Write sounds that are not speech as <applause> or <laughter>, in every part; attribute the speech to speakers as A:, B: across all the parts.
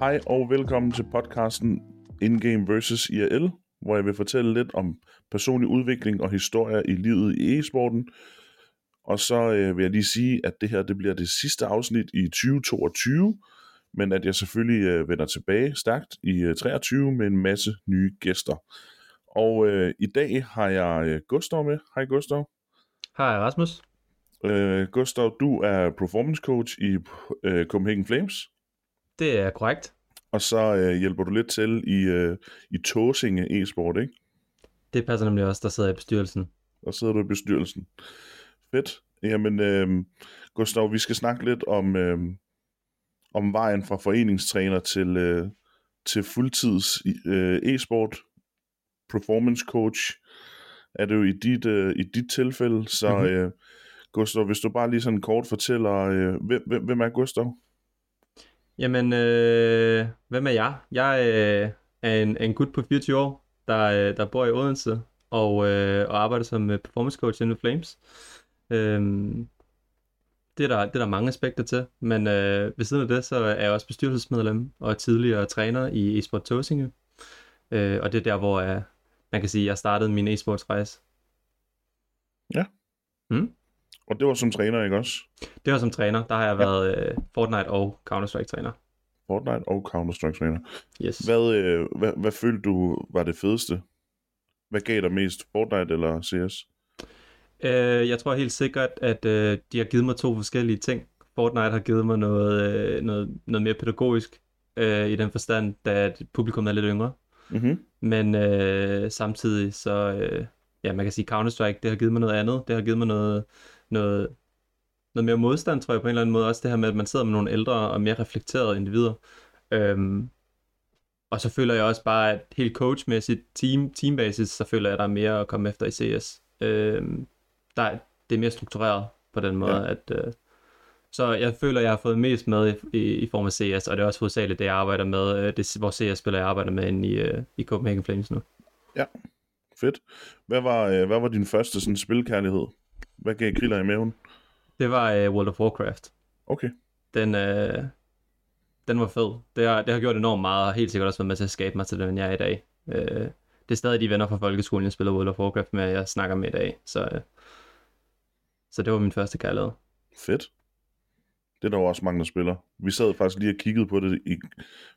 A: Hej og velkommen til podcasten In-Game vs. IRL, hvor jeg vil fortælle lidt om personlig udvikling og historier i livet i e-sporten. Og så øh, vil jeg lige sige, at det her det bliver det sidste afsnit i 2022, men at jeg selvfølgelig øh, vender tilbage stærkt i øh, 23 med en masse nye gæster. Og øh, i dag har jeg øh, Gustav med. Hej Gustav.
B: Hej Rasmus.
A: Øh, Gustav, du er performance coach i øh, Copenhagen Flames.
B: Det er korrekt.
A: Og så øh, hjælper du lidt til i, øh, i Tåsinge e-sport, ikke?
B: Det passer nemlig også, der sidder i bestyrelsen.
A: Der sidder du i bestyrelsen. Fedt. Jamen, øh, Gustav, vi skal snakke lidt om, øh, om vejen fra foreningstræner til, øh, til fuldtids øh, e-sport, performance coach, er det jo i dit, øh, i dit tilfælde. Så mm-hmm. øh, Gustav, hvis du bare lige sådan kort fortæller, øh, hvem, hvem, hvem er Gustav?
B: Jamen, øh, hvem er jeg? Jeg øh, er en, en gut på 24 år, der, øh, der bor i Odense og, øh, og arbejder som øh, performance coach inden Flames. Øh, det, er der, det er der mange aspekter til, men øh, ved siden af det, så er jeg også bestyrelsesmedlem og tidligere træner i eSport Tåsinge. Øh, og det er der, hvor jeg, man kan sige, jeg startede min e-sportsrejse.
A: Ja.
B: Mm?
A: Og det var som træner, ikke også?
B: Det var som træner. Der har jeg været ja. uh, Fortnite og Counter-Strike-træner.
A: Fortnite og Counter-Strike-træner.
B: Yes.
A: Hvad, øh, hvad, hvad følte du var det fedeste? Hvad gav dig mest, Fortnite eller CS?
B: Øh, jeg tror helt sikkert, at uh, de har givet mig to forskellige ting. Fortnite har givet mig noget, uh, noget, noget mere pædagogisk, uh, i den forstand, da publikum er lidt yngre.
A: Mm-hmm.
B: Men uh, samtidig så, uh, ja, man kan sige Counter-Strike, det har givet mig noget andet. Det har givet mig noget, noget, noget mere modstand, tror jeg på en eller anden måde. Også det her med, at man sidder med nogle ældre og mere reflekterede individer. Øhm, og så føler jeg også bare, at helt coachmæssigt, team, teambasis, så føler jeg, at der er mere at komme efter i CS. Øhm, der, det er mere struktureret på den måde, ja. at... Øh, så jeg føler, at jeg har fået mest med i, i, i form af CS, og det er også hovedsageligt det, jeg arbejder med, øh, det, hvor CS-spiller jeg arbejder med inde i, øh, i Copenhagen Flames nu.
A: Ja, fedt. Hvad var, øh, hvad var din første sådan, spilkærlighed? Hvad gav kriller i maven?
B: Det var uh, World of Warcraft.
A: Okay.
B: Den, uh, den var fed. Det har, det har gjort enormt meget, og helt sikkert også været med til at skabe mig til den, jeg er i dag. Uh, det er stadig de venner fra folkeskolen, jeg spiller World of Warcraft med, jeg snakker med i dag. Så, uh, så det var min første kærlighed.
A: Fedt. Det er der jo også mange, der spiller. Vi sad faktisk lige og kiggede på det, i,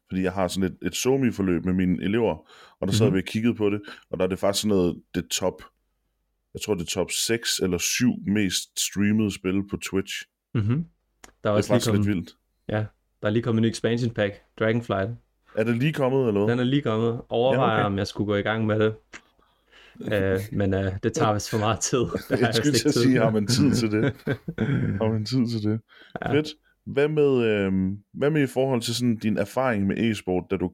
A: fordi jeg har sådan et, et somi-forløb med mine elever, og der sad mm-hmm. vi og kiggede på det, og der er det faktisk sådan noget, det top jeg tror det er top 6 eller 7 mest streamede spil på Twitch.
B: Mm-hmm. Der er
A: det er faktisk kommet, lidt vildt.
B: Ja, der er lige kommet en ny expansion pack, Dragonflight.
A: Er det lige kommet, eller hvad?
B: Den er lige kommet. Overvejer, ja, okay. om jeg skulle gå i gang med det. uh, <laughs> men uh, det tager vist for meget tid. <laughs>
A: Det jeg skulle til at sige, har man tid til det? <laughs> har man tid til det? Ja. Fedt. Hvad med, øh, hvad med i forhold til sådan din erfaring med e-sport, da du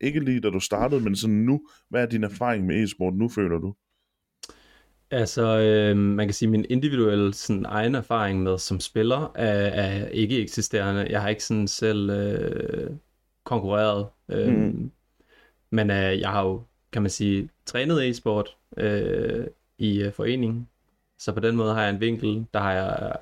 A: ikke lige da du startede, men sådan nu, hvad er din erfaring med e-sport nu, føler du?
B: Altså, øh, man kan sige, min individuelle sådan, egen erfaring med som spiller er, er ikke eksisterende. Jeg har ikke sådan selv øh, konkurreret. Øh, mm. Men øh, jeg har jo, kan man sige, trænet e-sport øh, i øh, foreningen. Så på den måde har jeg en vinkel, der har jeg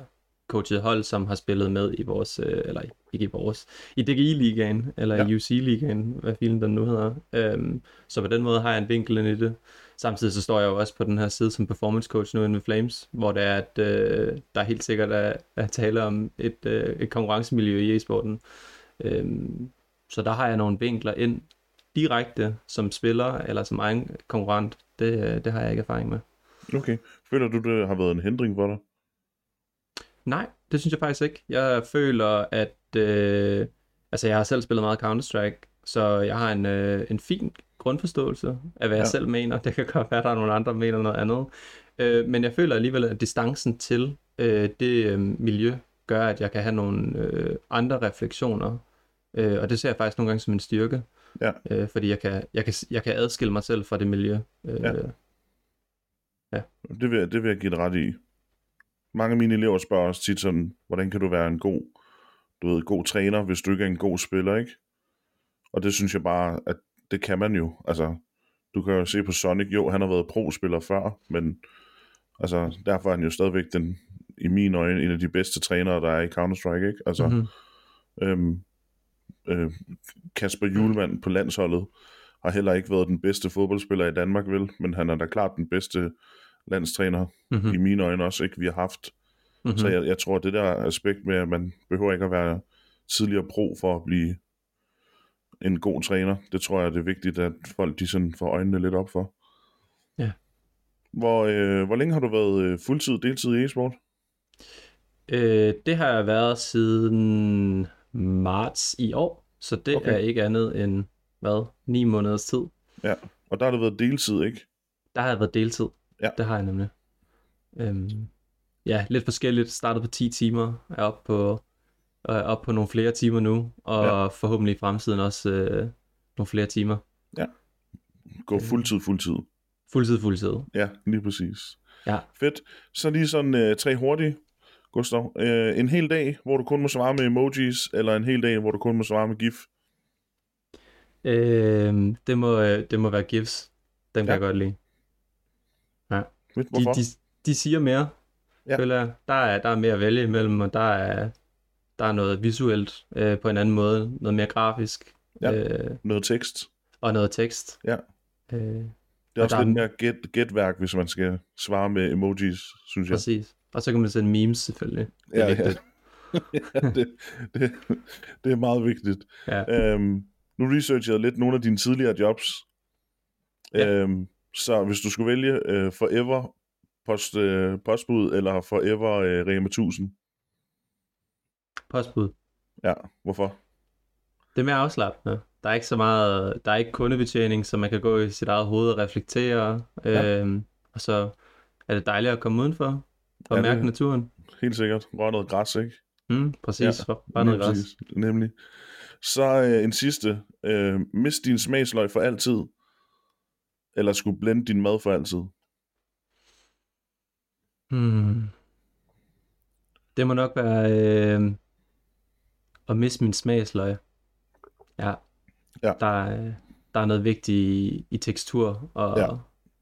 B: coachet hold, som har spillet med i vores, øh, eller ikke i vores, i DGI-ligaen, eller ja. i UC-ligaen, hvad filen den nu hedder. Øhm, så på den måde har jeg en vinkel ind i det. Samtidig så står jeg jo også på den her side som performance coach nu ved Flames, hvor det er, at øh, der helt sikkert er, er tale om et, øh, et konkurrencemiljø i e-sporten. Øhm, så der har jeg nogle vinkler ind direkte som spiller eller som egen konkurrent. Det, øh, det har jeg ikke erfaring med.
A: Okay. Føler du, det har været en hindring for dig?
B: Nej, det synes jeg faktisk ikke. Jeg føler, at... Øh, altså, jeg har selv spillet meget Counter-Strike, så jeg har en, øh, en fin grundforståelse af, hvad ja. jeg selv mener. Det kan godt være, at der er nogle andre, der mener noget andet. Øh, men jeg føler alligevel, at distancen til øh, det øh, miljø gør, at jeg kan have nogle øh, andre refleksioner. Øh, og det ser jeg faktisk nogle gange som en styrke.
A: Ja.
B: Øh, fordi jeg kan, jeg, kan, jeg kan adskille mig selv fra det miljø. Øh, ja.
A: ja. Det, vil, det vil jeg give dig ret i mange af mine elever spørger også tit sådan, hvordan kan du være en god, du ved, god træner, hvis du ikke er en god spiller, ikke? Og det synes jeg bare, at det kan man jo. Altså, du kan jo se på Sonic, jo, han har været pro-spiller før, men altså, derfor er han jo stadigvæk den, i mine øjne, en af de bedste trænere, der er i Counter-Strike, ikke? Altså, mm-hmm. øhm, øh, Kasper Julemand på landsholdet har heller ikke været den bedste fodboldspiller i Danmark, vel? Men han er da klart den bedste landstræner, mm-hmm. i mine øjne også, ikke? Vi har haft. Mm-hmm. Så jeg, jeg tror, det der aspekt med, at man behøver ikke at være tidligere pro for at blive en god træner, det tror jeg, det er vigtigt, at folk de sådan får øjnene lidt op for.
B: Ja.
A: Hvor, øh, hvor længe har du været øh, fuldtid, deltid i e-sport?
B: Øh, det har jeg været siden marts i år, så det okay. er ikke andet end, hvad, ni måneders tid.
A: Ja, og der har det været deltid, ikke?
B: Der har jeg været deltid.
A: Ja.
B: Det har jeg nemlig. Øhm, ja, lidt forskelligt. Startet på 10 timer, er op på, er op på nogle flere timer nu, og ja. forhåbentlig i fremtiden også øh, nogle flere timer.
A: Ja. Gå fuldtid, fuldtid.
B: Fuldtid, fuldtid.
A: Ja, lige præcis.
B: Ja.
A: Fedt. Så lige sådan øh, tre hurtige, Gustav. Øh, en hel dag, hvor du kun må svare med emojis, eller en hel dag, hvor du kun må svare med gif?
B: Øh, det, må, øh, det må være gifs. Den kan ja. jeg godt lide. Ja.
A: Hvorfor?
B: De, de, de siger mere,
A: Ja.
B: føler jeg. Der er, der er mere at vælge imellem, og der er, der er noget visuelt øh, på en anden måde, noget mere grafisk,
A: Ja. øh, Noget tekst.
B: og noget tekst.
A: Ja.
B: Øh,
A: Det er også
B: der er-
A: lidt mere gæt, gætværk, hvis man skal svare med emojis, synes jeg.
B: præcis. Og så kan man sende memes selvfølgelig. Det er
A: Ja, ja.
B: vigtigt. <laughs>
A: ja, det, det, det er meget vigtigt.
B: Ja.
A: Øhm, nu researchede jeg lidt nogle af dine tidligere jobs.
B: Ja.
A: Øhm, så hvis du skulle vælge øh, Forever post, øh, postbud eller Forever øh, Rema 1000,
B: Postbud.
A: ja, hvorfor?
B: Det er mere afslappende. Der er ikke så meget, der er ikke kundebetjening, så man kan gå i sit eget hoved og reflektere.
A: Ja.
B: Øhm, og så er det dejligt at komme udenfor og
A: Ja,
B: mærke
A: det-
B: naturen.
A: Helt sikkert. Rør noget græs, ikke?
B: Mm, præcis,
A: Ja,
B: bare noget græs.
A: præcis. Nemlig. Så øh, en sidste. Øh, mist din smagsløg for altid. Eller skulle blende din mad for altid.
B: Hmm. Det må nok være øh, at miste min smagsløg. Ja.
A: Ja.
B: Der, er, der er noget vigtigt i, i tekstur og,
A: Ja.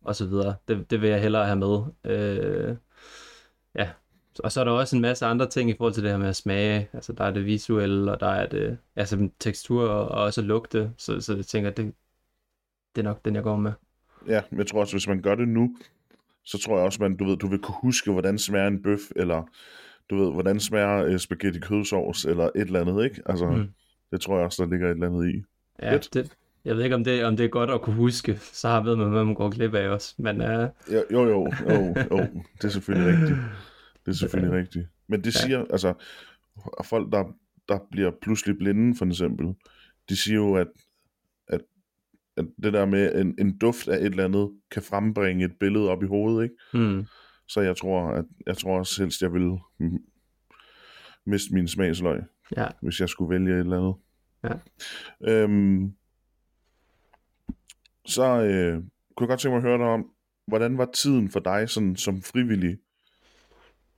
B: og så videre. Det, det vil jeg hellere have med. Øh, ja. Og så er der også en masse andre ting i forhold til det her med at smage. Altså der er det visuelle, og der er det altså tekstur og også lugte. Så, så jeg tænker, det, det er nok den, jeg går med.
A: Ja, men jeg tror også, hvis man gør det nu, så tror jeg også, man, du ved, du vil kunne huske, hvordan smager en bøf, eller du ved, hvordan smager øh, spaghetti kødsovs, eller et eller andet, ikke? Altså, mm.
B: Mm.
A: det tror jeg også, der ligger et eller andet i.
B: Ja,
A: Fedt.
B: det, jeg ved ikke, om det, om det er godt at kunne huske. Så har ved man, hvad man går glip af også. Men uh,
A: Jo, jo, jo, jo, jo. det er selvfølgelig rigtigt. Det er selvfølgelig rigtigt. Men det
B: Ja.
A: siger, altså, folk, der, der bliver pludselig blinde, for eksempel, de siger jo, at, at, at det der med en, en duft af et eller andet, kan frembringe et billede op i hovedet, ikke?
B: hmm,
A: Så jeg tror, at jeg tror også helst, jeg vil mm, miste min smagsløg,
B: ja.
A: hvis jeg skulle vælge et eller andet.
B: Ja.
A: Øhm, så øh, kunne jeg godt tænke mig at høre dig om, hvordan var tiden for dig sådan, som frivillig?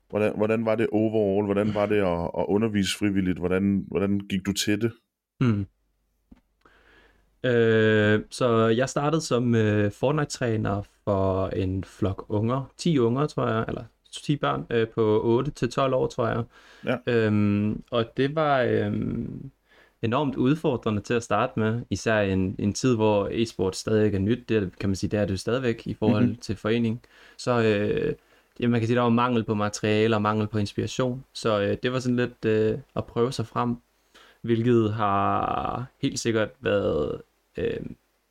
A: Hvordan, hvordan var det overall? Hvordan var det at, at undervise frivilligt? Hvordan, hvordan gik du til det?
B: Hmm. Øh, så jeg startede som øh, Fortnite-træner for en flok unger. 10 unger, tror jeg, eller 10 børn øh, på 8-12 år, tror jeg.
A: Ja.
B: Øhm, og det var øhm, enormt udfordrende til at starte med, især i en, en tid, hvor e-sport stadig er nyt. Det kan man sige, det er det jo stadigvæk i forhold
A: Mhm.
B: mm-hmm. til forening. Så øh, ja, man kan sige, der var mangel på materiale og mangel på inspiration. Så øh, det var sådan lidt øh, at prøve sig frem, hvilket har helt sikkert været, øh,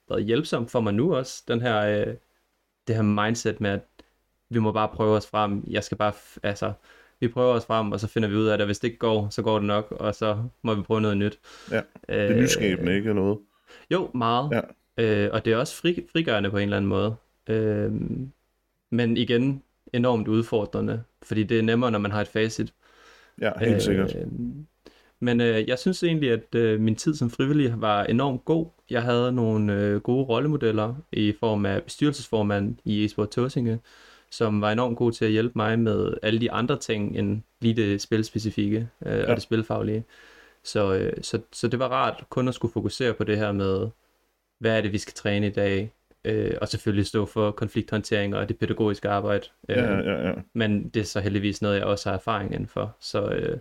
B: været hjælpsomt for mig nu også. Den her, øh, det her mindset med, at vi må bare prøve os frem. Jeg skal bare, altså, vi prøver os frem, og så finder vi ud af det. Hvis det ikke går, så går det nok, og så må vi prøve noget nyt.
A: Ja, Det er nyskabende, ikke? Eller noget?
B: Jo, meget.
A: Ja.
B: Øh, og det er også fri, frigørende på en eller anden måde. Øh, men igen, enormt udfordrende, fordi det er nemmere, når man har et facit.
A: Ja, helt sikkert.
B: Men øh, jeg synes egentlig, at øh, min tid som frivillig var enormt god. Jeg havde nogle øh, gode rollemodeller i form af bestyrelsesformand i eSport Tåsinge, som var enormt god til at hjælpe mig med alle de andre ting end lige det spilspecifikke øh. Ja. og det spilfaglige. Så, øh, så, så det var rart kun at skulle fokusere på det her med, hvad er det, vi skal træne i dag, øh, og selvfølgelig stå for konflikthåndtering og det pædagogiske arbejde. Øh,
A: Ja, ja, ja.
B: men det er så heldigvis noget, jeg også har erfaring inden for. Så, øh,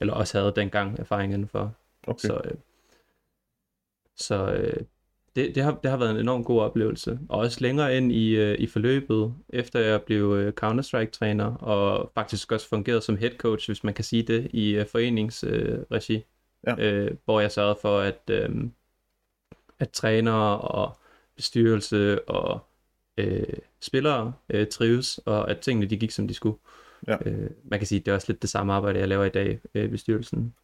B: eller også havde dengang erfaring inden for.
A: Okay.
B: Så, øh, så øh, det, det, har, det har været en enorm god oplevelse. Og også længere ind i, øh, i forløbet, efter jeg blev øh, Counter-Strike-træner, og faktisk også fungeret som head coach, hvis man kan sige det, i øh, foreningsregi, øh, ja. øh, hvor jeg sørgede for, at, øh, at trænere og bestyrelse og øh, spillere øh, trives, og at tingene de gik, som de skulle. Ja. Øh, man kan sige, at det er også lidt det samme arbejde, jeg laver i dag øh, bestyrelsen.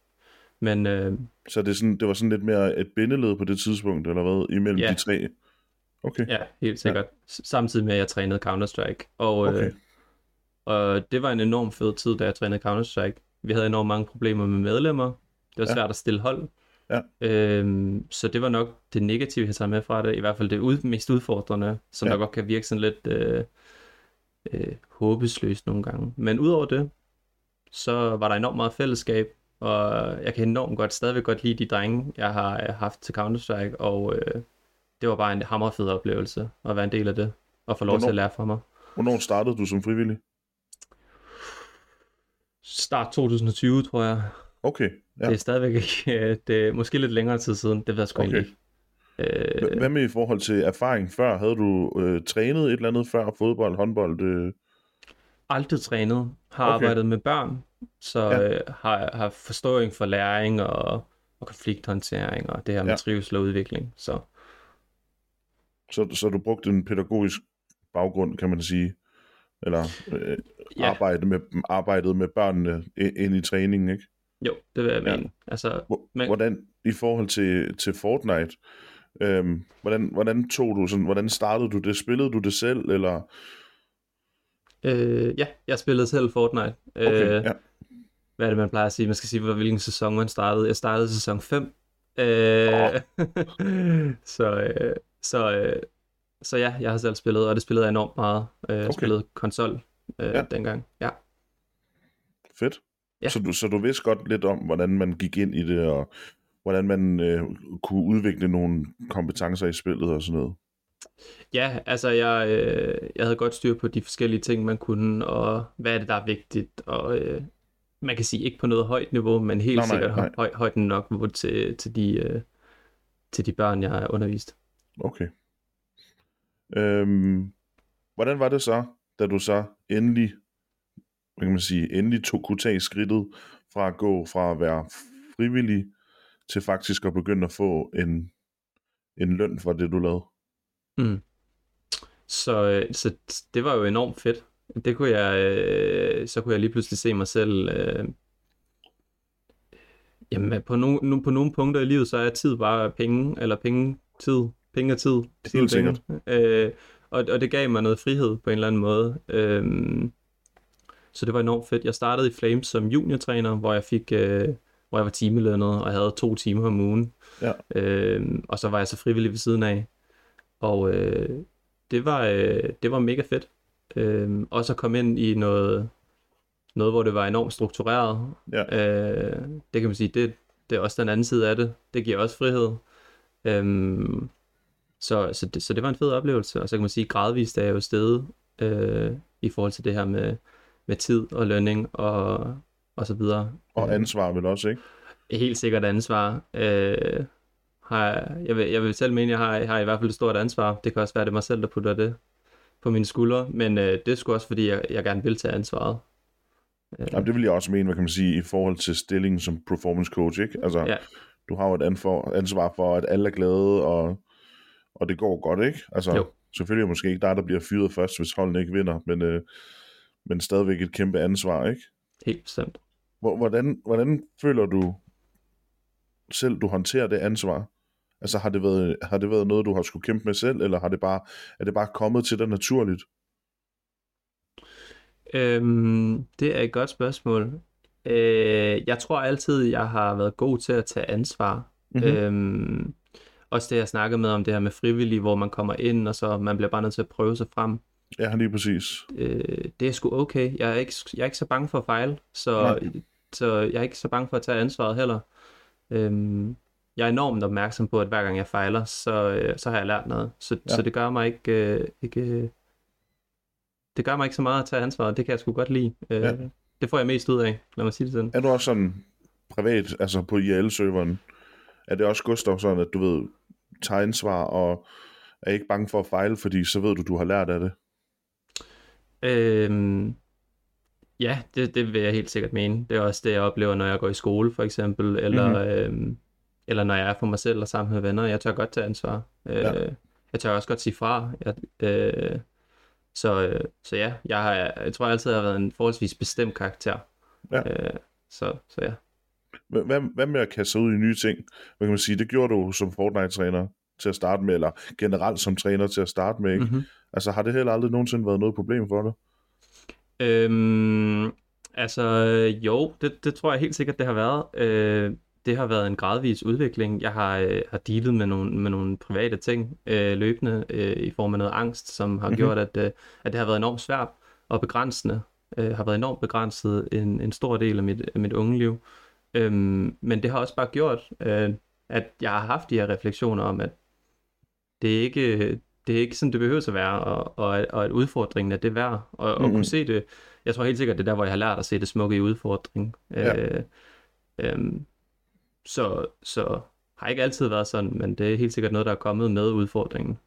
B: Men, øh,
A: så det, er sådan, det var sådan lidt mere et bindeled på det tidspunkt, eller hvad, imellem ja. de tre?
B: Okay. Ja, helt sikkert. Ja. Samtidig med, at jeg trænede Counter-Strike. Og, øh, okay. øh, og det var en enorm fed tid, da jeg trænede Counter-Strike. Vi havde enormt mange problemer med medlemmer. Det var ja. svært at stille hold. Ja. Øhm, så det var nok det negative, jeg tager med fra det. I hvert fald det ud, mest udfordrende, som ja. der godt kan virke sådan lidt øh, øh, håbesløst nogle gange. Men udover det, så var der enormt meget fællesskab, og jeg kan enormt godt, stadigvæk godt lide de drenge, jeg har haft til Counter-Strike, og øh, det var bare en hammerfed oplevelse at være en del af det, og få lov hvornår, til at lære fra mig.
A: Hvornår startede du som frivillig?
B: Start 2020, tror jeg.
A: Okay.
B: Ja. Det er stadigvæk ikke, <laughs> det er måske lidt længere tid siden, det ved jeg sgu okay. ikke.
A: Øh, Hvad med i forhold til erfaring før? Havde du øh, trænet et eller andet før? Fodbold, håndbold? Øh...
B: Aldrig trænet. Har okay. arbejdet med børn, så ja. øh, har, har forståelse for læring og, og konflikthåndtering og det her med ja. trivsel og udvikling. Så.
A: Så, så du brugte en pædagogisk baggrund, kan man sige? Eller øh, ja. arbejde med, arbejdet med børnene ind i træningen, ikke?
B: Jo, det vil jeg mene. Ja. Altså,
A: men... Hvordan, i forhold til, til Fortnite, øhm, hvordan, hvordan tog du sådan, hvordan startede du det? Spillede du det selv, eller?
B: Øh, ja, jeg spillede selv Fortnite. Okay, øh, ja. Hvad er det, man plejer at sige? Man skal sige, hvilken sæson man startede. Jeg startede sæson 5. Øh, oh. <laughs> så, øh, så, øh, så ja, jeg har selv spillet, og det spillede jeg enormt meget. Øh, jeg okay. spillede konsol øh, ja. dengang. Ja.
A: Fedt. Ja. Så, du, så du vidste godt lidt om, hvordan man gik ind i det, og hvordan man øh, kunne udvikle nogle kompetencer i spillet og sådan noget.
B: Ja, altså jeg, øh, jeg havde godt styr på de forskellige ting, man kunne, og hvad er det, der er vigtigt, og øh, man kan sige ikke på noget højt niveau, men helt nej, sikkert nej. Høj, højt nok til, til, de, øh, til de børn, jeg har undervist.
A: Okay. Øhm, hvordan var det så, da du så endelig hvad kan man sige, endelig tog, kunne tage skridtet fra at gå fra at være frivillig til faktisk at begynde at få en, en løn for det, du lavede.
B: Mm. Så, øh, så det var jo enormt fedt. Det kunne jeg, øh, så kunne jeg lige pludselig se mig selv. Øh, jamen, på, no, no, på nogle punkter i livet, så er tid bare penge, eller penge, tid, penge og tid.
A: tid Helt sikkert.
B: Øh, og, og det gav mig noget frihed på en eller anden måde. Øh, så det var enormt fedt. Jeg startede i Flames som juniortræner, hvor jeg fik, øh, hvor jeg var timelønnet og havde to timer om ugen. Ja. Øh, og så var jeg så frivillig ved siden af. Og øh, det, var, øh, det var mega fedt. Øh, også at komme ind i noget, noget, hvor det var enormt struktureret. Ja. Øh, det kan man sige, det, det er også den anden side af det. Det giver også frihed. Øh, så, så, det, så det var en fed oplevelse. Og så kan man sige, gradvist er jeg jo stedet øh, i forhold til det her med med tid og lønning og, og så videre.
A: Og ansvar vel også, ikke?
B: Helt sikkert ansvar. Øh, har, jeg, vil, jeg vil selv mene, at jeg har, har i hvert fald et stort ansvar. Det kan også være, det er mig selv, der putter det på mine skuldre, men øh, det er sgu også, fordi jeg, jeg gerne vil tage ansvaret.
A: Øh. Jamen, det vil jeg også mene, hvad kan man sige, i forhold til stillingen som performance coach, ikke? Altså, ja. du har jo et ansvar, for, at alle er glade, og, og det går godt, ikke? Altså, jo. selvfølgelig er måske ikke dig, der bliver fyret først, hvis holdene ikke vinder, men øh, men stadigvæk et kæmpe ansvar, ikke?
B: Helt bestemt.
A: Hvordan, hvordan føler du selv, du håndterer det ansvar? Altså har det, været, har det været noget, du har skulle kæmpe med selv, eller har det bare, er det bare kommet til dig naturligt?
B: Øhm, det er et godt spørgsmål. Øh, jeg tror altid, jeg har været god til at tage ansvar. Mm-hmm. Øhm, også det, jeg snakkede med om det her med frivillige, hvor man kommer ind, og så man bliver bare nødt til at prøve sig frem.
A: Ja, lige præcis.
B: Øh, det er sgu okay. Jeg er, ikke, jeg er ikke så bange for at fejle, så, så jeg er ikke så bange for at tage ansvaret heller. Øhm, jeg er enormt opmærksom på, at hver gang jeg fejler, så, øh, så har jeg lært noget. Så, ja. så det gør mig ikke, øh, ikke... Det gør mig ikke så meget at tage ansvaret. Det kan jeg sgu godt lide. Øh, ja. Det får jeg mest ud af, lad mig sige det sådan.
A: Er du også sådan privat, altså på IL-serveren, er det også Gustav sådan, at du ved, tager ansvar og er ikke bange for at fejle, fordi så ved du, du har lært af det.
B: Øhm, ja, det, det vil jeg helt sikkert mene. Det er også det, jeg oplever, når jeg går i skole, for eksempel, eller,
A: Mhm.
B: øhm, eller når jeg er for mig selv og sammen med venner. Jeg tør godt tage ansvar. Øh,
A: Ja.
B: Jeg tør også godt sige fra. Jeg, øh, så, øh, så ja, jeg, har, jeg tror altid, jeg har været en forholdsvis bestemt karakter.
A: Ja.
B: Øh, så, så ja.
A: Hvad, hvad, med at kaste ud i nye ting? Hvad kan man sige? Det gjorde du som Fortnite-træner til at starte med, eller generelt som træner til at starte med, ikke?
B: Mm-hmm.
A: Altså har det heller aldrig nogensinde været noget problem for dig?
B: Øhm, altså, jo, det, det tror jeg helt sikkert, det har været. Øh, det har været en gradvis udvikling. Jeg har, øh, har dealet med nogle, med nogle private ting øh, løbende øh, i form af noget angst, som har
A: Mhm.
B: gjort, at, øh, at det har været enormt svært og begrænsende. Øh, har været enormt begrænset en, en stor del af mit, af mit unge liv. Øhm, men det har også bare gjort, øh, at jeg har haft de her refleksioner om, at det er ikke, det er ikke sådan, det behøver at være, og, og, og at udfordringen er det værd, og, og
A: Mhm.
B: kunne se det. Jeg tror helt sikkert, det er der, hvor jeg har lært at se det smukke i udfordring.
A: Ja.
B: Øh, øhm, så, så har ikke altid været sådan, men det er helt sikkert noget, der er kommet med udfordringen.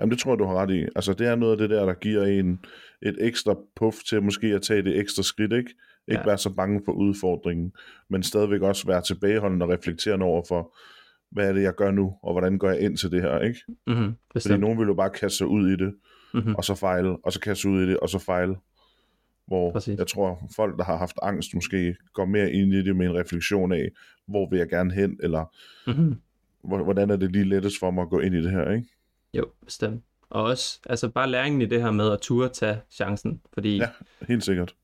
A: Jamen det tror jeg, du har ret i. Altså det er noget af det der, der giver en et ekstra puff til måske at tage det ekstra skridt, ikke? Ikke
B: Ja.
A: være så bange for udfordringen, men stadigvæk også være tilbageholdende og reflekterende over for, hvad er det, jeg gør nu, og hvordan går jeg ind til det her, ikke?
B: Mm-hmm,
A: Fordi
B: bestemt.
A: nogen vil jo bare kaste sig ud i det,
B: Mm-hmm.
A: og så fejle, og så kaste sig ud i det, og så fejle. Hvor
B: Præcis.
A: jeg tror, folk, der har haft angst, måske går mere ind i det med en refleksion af, hvor vil jeg gerne hen, eller
B: Mm-hmm.
A: hvor- hvordan er det lige lettest for mig at gå ind i det her, ikke?
B: Jo, bestemt. Og også altså bare læringen i det her med at turde tage chancen, fordi
A: Ja. Helt sikkert.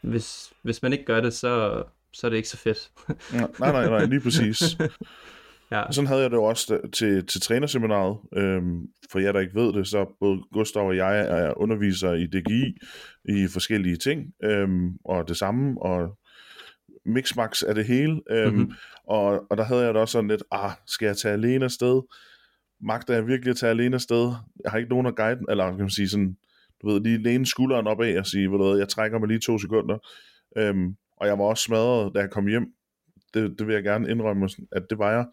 B: hvis, hvis man ikke gør det, så, så er det ikke så fedt.
A: Nej, nej, nej, lige præcis. <laughs>
B: ja.
A: Sådan havde jeg det jo også da- til, til trænerseminaret. Øhm, for jer, der ikke ved det, så både Gustav og jeg er undervisere i DGI i forskellige ting, øhm, og det samme, og mixmax er det hele. Øhm,
B: Mhm.
A: og, og der havde jeg det også sådan lidt, ah, skal jeg tage alene afsted? Magter jeg virkelig at tage alene afsted? Jeg har ikke nogen at guide, eller kan man sige sådan, du ved, lige læne skulderen op af og sige, ved du hvad, jeg trækker mig lige to sekunder. Øhm, og jeg var også smadret, da jeg kom hjem. Det, det vil jeg gerne indrømme, at det var jeg.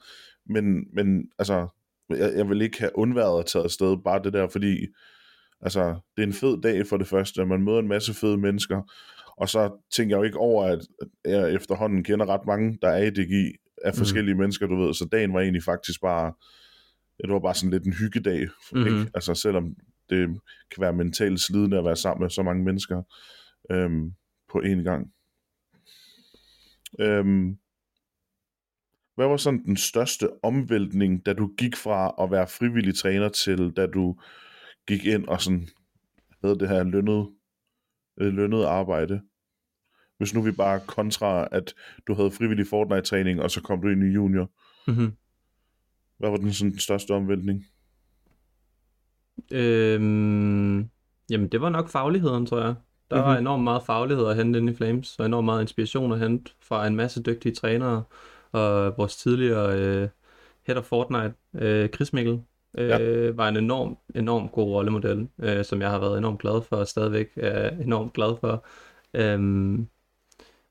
A: Men, men altså, jeg, jeg vil ikke have undværet at tage afsted, bare det der, fordi altså, det er en fed dag for det første, man møder en masse fede mennesker, og så tænker jeg jo ikke over, at jeg efterhånden kender ret mange, der er i DGI, af
B: Mhm.
A: forskellige mm. mennesker, du ved, så dagen var egentlig faktisk bare, det var bare sådan lidt en hyggedag,
B: Mhm.
A: mm-hmm. ikke? Altså selvom det kan være mentalt slidende at være sammen med så mange mennesker øhm, på én gang. Øhm, hvad var sådan den største omvæltning, da du gik fra at være frivillig træner til, da du gik ind og sådan havde det her lønnet, øh, lønnet arbejde? Hvis nu vi bare kontra, at du havde frivillig Fortnite-træning, og så kom du ind i junior.
B: Mm-hmm.
A: Hvad var den, sådan, den største omvæltning?
B: Øhm, jamen, det var nok fagligheden, tror jeg. Der var
A: Mhm.
B: enormt meget faglighed at hente inde i Flames, og enormt meget inspiration at hente fra en masse dygtige trænere, og vores tidligere øh, head of Fortnite, øh, Chris Mikkel, øh,
A: Ja.
B: var en enorm, enorm god rollemodel, øh, som jeg har været enormt glad for, og stadigvæk er enormt glad for. Øhm,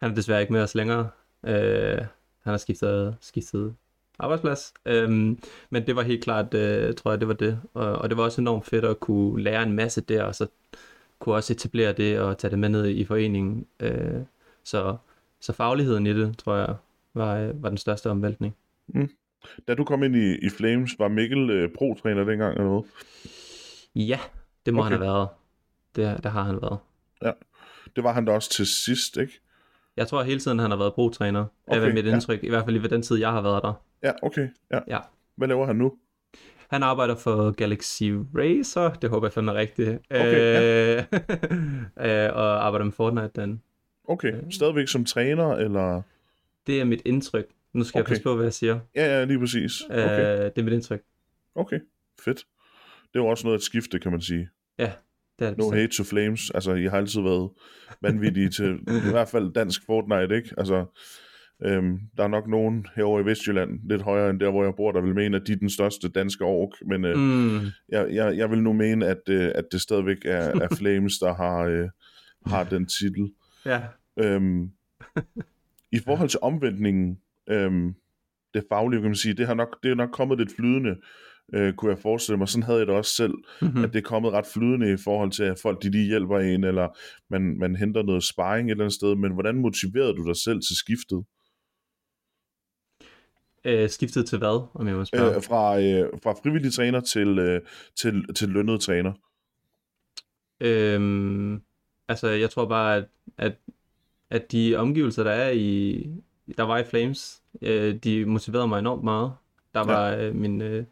B: han er desværre ikke med os længere. Øh, han har skiftet, skiftet arbejdsplads. Øhm, men det var helt klart, øh, tror jeg, det var det. Og, og det var også enormt fedt at kunne lære en masse der, og så kunne også etablere det og tage det med ned i foreningen. Øh, så, så fagligheden i det, tror jeg, var, øh, var den største omvæltning.
A: Da du kom ind i, i Flames, var Mikkel øh, pro-træner dengang eller noget?
B: Ja, det må
A: Okay.
B: han have været. Det, det har han været.
A: Det var han da også til sidst, ikke?
B: Jeg tror hele tiden, han har været pro-træner. Okay, er mit
A: ja.
B: indtryk. I hvert fald ved den tid, jeg har været der.
A: Ja, okay. Ja.
B: Ja.
A: Hvad laver han nu?
B: Han arbejder for Galaxy Racer, det håber jeg fandme er rigtigt.
A: Okay,
B: øh, <laughs> øh, og arbejder med Fortnite den.
A: Okay, stadigvæk som træner, eller...
B: Det er mit indtryk. Nu skal okay. Jeg passe på, hvad jeg siger.
A: Ja, ja, lige præcis. Okay,
B: Øh, det er mit indtryk.
A: okay. fedt. Det jo også noget at skifte, kan man sige.
B: Ja, det er det
A: No
B: bestemt.
A: hate to Flames. Altså, I har altid været vanvittige til, i hvert fald dansk Fortnite, ikke? Altså, øhm, der er nok nogen herovre i Vestjylland, lidt højere end der, hvor jeg bor, der vil mene, at de er den største danske ork, men øh,
B: Mm,
A: jeg, jeg, jeg vil nu mene, at, øh, at det stadigvæk er, er Flames, der har, øh, har den titel.
B: ja.
A: Øhm, <laughs> I forhold til omvendningen, øhm, det faglige, kan man sige, det har nok, det er nok kommet lidt flydende, øh, kunne jeg forestille mig. Sådan havde jeg det også selv, mm-hmm. at det er kommet ret flydende i forhold til, at folk de lige hjælper en, eller man, man henter noget sparring et eller andet sted. Men hvordan motiverede du dig selv til skiftet?
B: Øh, skiftet til hvad, om jeg må spørge?
A: Øh, fra, øh, fra frivillig træner til, øh, til, til lønnet træner.
B: Øhm, altså, jeg tror bare, at, at, at de omgivelser, der er i, der var i Flames, øh, de motiverede mig enormt meget. Der var ja. øh, min øh,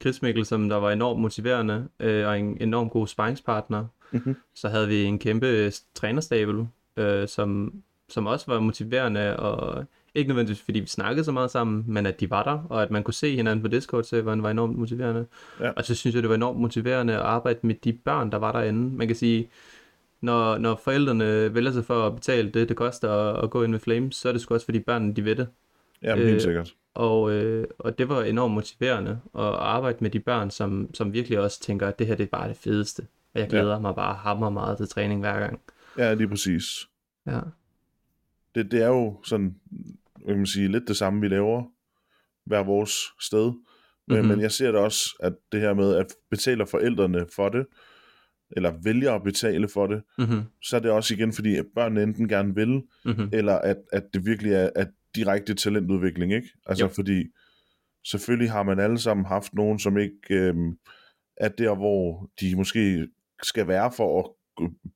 B: Chris Mikkel, som der var enormt motiverende, øh, og en enormt god sparringspartner. Mm-hmm. Så havde vi en kæmpe øh, trænerstabel, øh, som, som også var motiverende, og ikke nødvendigvis fordi vi snakkede så meget sammen, men at de var der, og at man kunne se hinanden på Discord, så var, var enormt motiverende. Ja. Og så synes jeg, det var enormt motiverende at arbejde med de børn, der var derinde. Man kan sige, når, når forældrene vælger sig for at betale det, det koster at, at gå ind med Flames, så er det sgu også fordi børnene, de ved det.
A: Ja, helt øh, sikkert.
B: Og, øh, og det var enormt motiverende at arbejde med de børn, som, som virkelig også tænker, at det her det er bare det fedeste. Og jeg glæder ja. mig bare hammer meget til træning hver gang.
A: Ja, lige præcis.
B: Ja.
A: Det, det er jo sådan, kan man sige, lidt det samme, vi laver hver vores sted. Men, mm-hmm. men jeg ser det også, at det her med, at betaler forældrene for det, eller vælger at betale for det, mm-hmm. så er det også igen, fordi at børnene enten gerne vil, mm-hmm. eller at, at det virkelig er at direkte talentudvikling, ikke? Altså jo. fordi, selvfølgelig har man alle sammen haft nogen, som ikke øhm, er der, hvor de måske skal være for at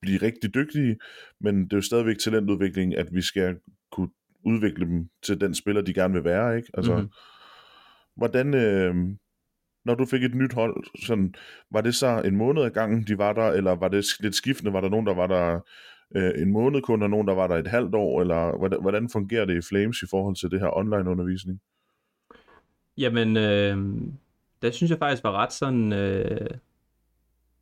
A: blive rigtig dygtige, men det er jo stadigvæk talentudvikling, at vi skal kunne udvikle dem til den spiller, de gerne vil være, ikke? Altså, mm-hmm. hvordan, øh, når du fik et nyt hold, sådan, var det så en måned ad gangen, de var der, eller var det lidt skiftende? Var der nogen, der var der øh, en måned kun, og nogen, der var der et halvt år, eller hvordan, hvordan fungerer det i Flames i forhold til det her online-undervisning?
B: Jamen, øh, det synes jeg faktisk var ret sådan, øh,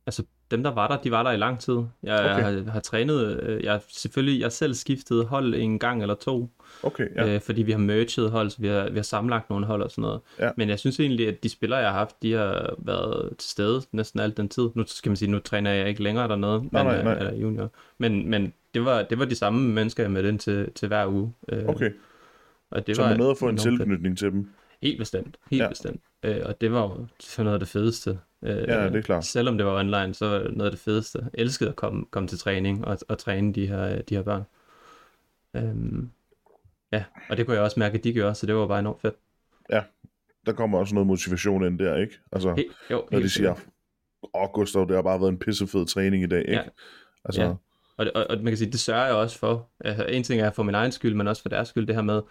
B: altså dem, der var der, de var der i lang tid. Jeg, okay. jeg har, har trænet, øh, jeg selvfølgelig, jeg selv skiftet hold en gang eller to,
A: okay, ja.
B: øh, fordi vi har merged hold, så vi har, vi har sammenlagt nogle hold og sådan noget. Ja. Men jeg synes egentlig, at de spillere, jeg har haft, de har været til stede næsten al den tid. Nu skal man sige, nu træner jeg ikke længere dernede, nej, men, nej, nej. Eller junior. Men, men det, var, det var de samme mennesker, jeg mødte ind til, til hver uge.
A: Øh, okay. Og det så var man med at få en tilknytning til dem?
B: Helt bestemt, helt ja. bestemt. Øh, og det var jo noget af det fedeste.
A: Øh, ja, det er klart.
B: Selvom det var online, så var det noget af det fedeste. Jeg elskede at komme, komme til træning og, og træne de her, de her børn. Øhm, ja, og det kunne jeg også mærke, at de gjorde, så det var bare enormt fedt.
A: Ja, der kommer også noget motivation ind der, ikke? Altså,
B: helt, jo,
A: når de siger, åh Gustav, det har bare været en pissefed træning i dag, ikke? Ja.
B: Altså, ja. Og, og, og man kan sige, det sørger jeg også for. Altså, en ting er for min egen skyld, men også for deres skyld, det her med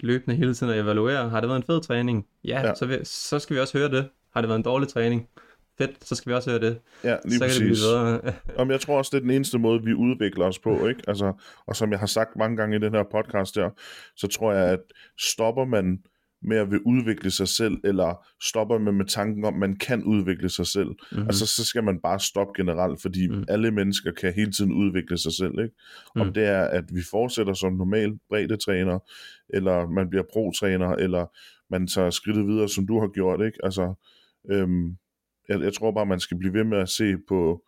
B: løbende hele tiden at evaluere. Har det været en fed træning? Ja, ja. Så, vi, så skal vi også høre det. Har det været en dårlig træning? Fedt, så skal vi også høre det.
A: Ja, lige så præcis. Kan det blive bedre. <laughs> Om jeg tror også, det er den eneste måde, vi udvikler os på, ikke? Altså, og som jeg har sagt mange gange i den her podcast der, så tror jeg, at stopper man med at vil udvikle sig selv, eller stopper man med tanken om, at man kan udvikle sig selv. Mm-hmm. Altså, så skal man bare stoppe generelt, fordi mm. alle mennesker kan hele tiden udvikle sig selv. Ikke? Om mm. det er, at vi fortsætter som normal træner, eller man bliver pro-træner, eller man tager skridtet videre, som du har gjort. Ikke? Altså, øhm, jeg, jeg tror bare, man skal blive ved med at se på,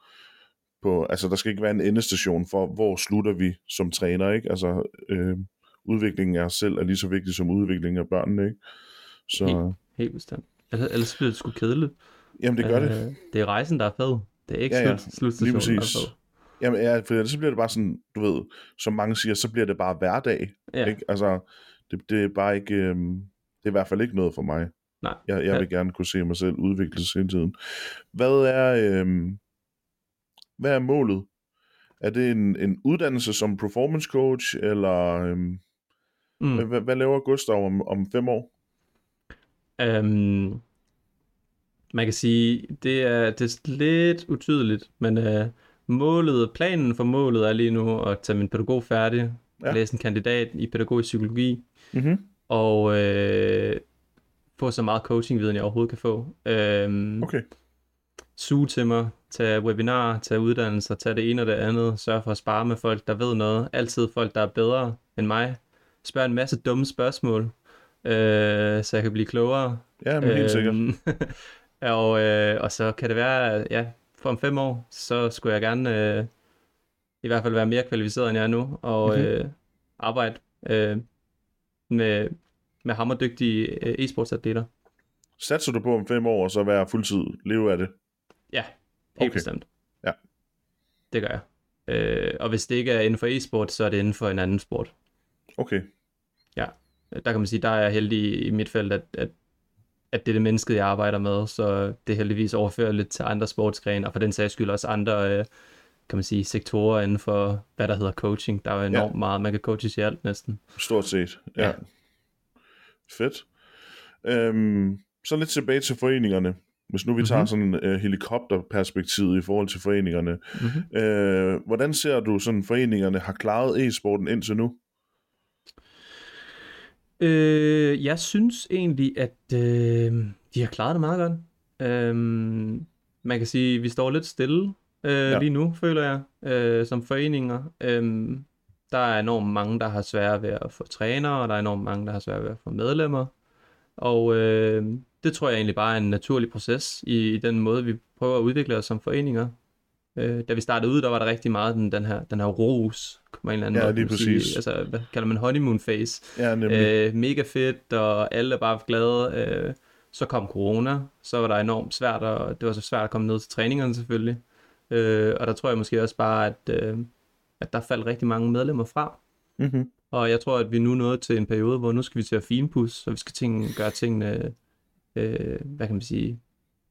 A: på, altså der skal ikke være en endestation for, hvor slutter vi som træner, ikke? Altså, øh, udviklingen af os selv er lige så vigtig som udviklingen af børnene, ikke?
B: Så... Helt, helt bestemt. Ellers bliver det sgu kedeligt.
A: Jamen, det gør uh, det.
B: Det er rejsen, der er fed. Det er ikke ja, ja. slut, slutstationen,
A: lige præcis. der er fed. Jamen, ja, for så bliver det bare sådan, du ved, som mange siger, så bliver det bare hverdag. Ja. Ikke? Altså, det, det er bare ikke, øh, det er i hvert fald ikke noget for mig.
B: Nej.
A: Jeg, jeg vil ja. gerne kunne se mig selv udvikle sig hele tiden. Hvad er, øhm, hvad er målet? Er det en, en uddannelse som performance coach, eller øhm, mm. hvad, hvad laver Gustav om, om fem år?
B: Um, man kan sige, det er, det er lidt utydeligt, men uh, målet, planen for målet er lige nu at tage min pædagog færdig, ja. læse en kandidat i pædagogisk psykologi, mm-hmm. og uh, få så meget coachingviden, jeg overhovedet kan få. Øhm,
A: okay.
B: Suge til mig, tage webinarer, tage uddannelser, tage det ene og det andet, sørge for at spare med folk, der ved noget. Altid folk, der er bedre end mig. Spørg en masse dumme spørgsmål, øh, så jeg kan blive klogere.
A: Ja, men helt sikkert. Øhm, <laughs>
B: og, øh, og så kan det være, ja, for om fem år, så skulle jeg gerne øh, i hvert fald være mere kvalificeret, end jeg er nu, og mm-hmm. øh, arbejde øh, med med hammerdygtige øh, e-sportsatleter.
A: Satser du på om fem år, og så være fuldtid, leve af det?
B: Ja, helt
A: Okay.
B: bestemt.
A: Ja.
B: Det gør jeg. Øh, og hvis det ikke er inden for e-sport, så er det inden for en anden sport.
A: Okay.
B: Der kan man sige, der er jeg heldig i mit felt, at, at, at det er det menneske, jeg arbejder med, så det heldigvis overført lidt til andre sportsgrene, og for den sags skyld også andre, øh, kan man sige, sektorer inden for, hvad der hedder coaching. Der er jo enormt ja. meget, man kan coaches i alt næsten.
A: Stort set, ja.
B: Ja.
A: Fedt. Øhm, så lidt tilbage til foreningerne. Hvis nu vi tager
B: Mhm.
A: sådan øh, helikopterperspektivet i forhold til foreningerne.
B: Mm-hmm.
A: Øh, hvordan ser du sådan foreningerne har klaret e-sporten indtil nu?
B: Øh, jeg synes egentlig, at øh, de har klaret det meget godt. Øh, man kan sige, at vi står lidt stille øh,
A: ja.
B: lige nu, føler jeg, øh, som foreninger. Øh, der er enormt mange, der har svært ved at få trænere, og der er enormt mange, der har svært ved at få medlemmer. Og øh, det tror jeg egentlig bare er en naturlig proces i, i den måde, vi prøver at udvikle os som foreninger. Øh, da vi startede ud, der var der rigtig meget den, den her, den her ros, man en eller anden
A: Ja,
B: måde
A: lige
B: sige.
A: præcis.
B: Altså, hvad kalder man honeymoon phase?
A: Ja, nemlig.
B: Øh, mega fedt, og alle er bare glade. Øh, så kom corona, så var der enormt svært, og det var så svært at komme ned til træningerne selvfølgelig. Øh, og der tror jeg måske også bare, at, øh, at der faldt rigtig mange medlemmer fra.
A: Mm-hmm.
B: Og jeg tror, at vi nu nået til en periode, hvor nu skal vi til at finpudse, og vi skal ting, gøre tingene, øh, hvad kan man sige,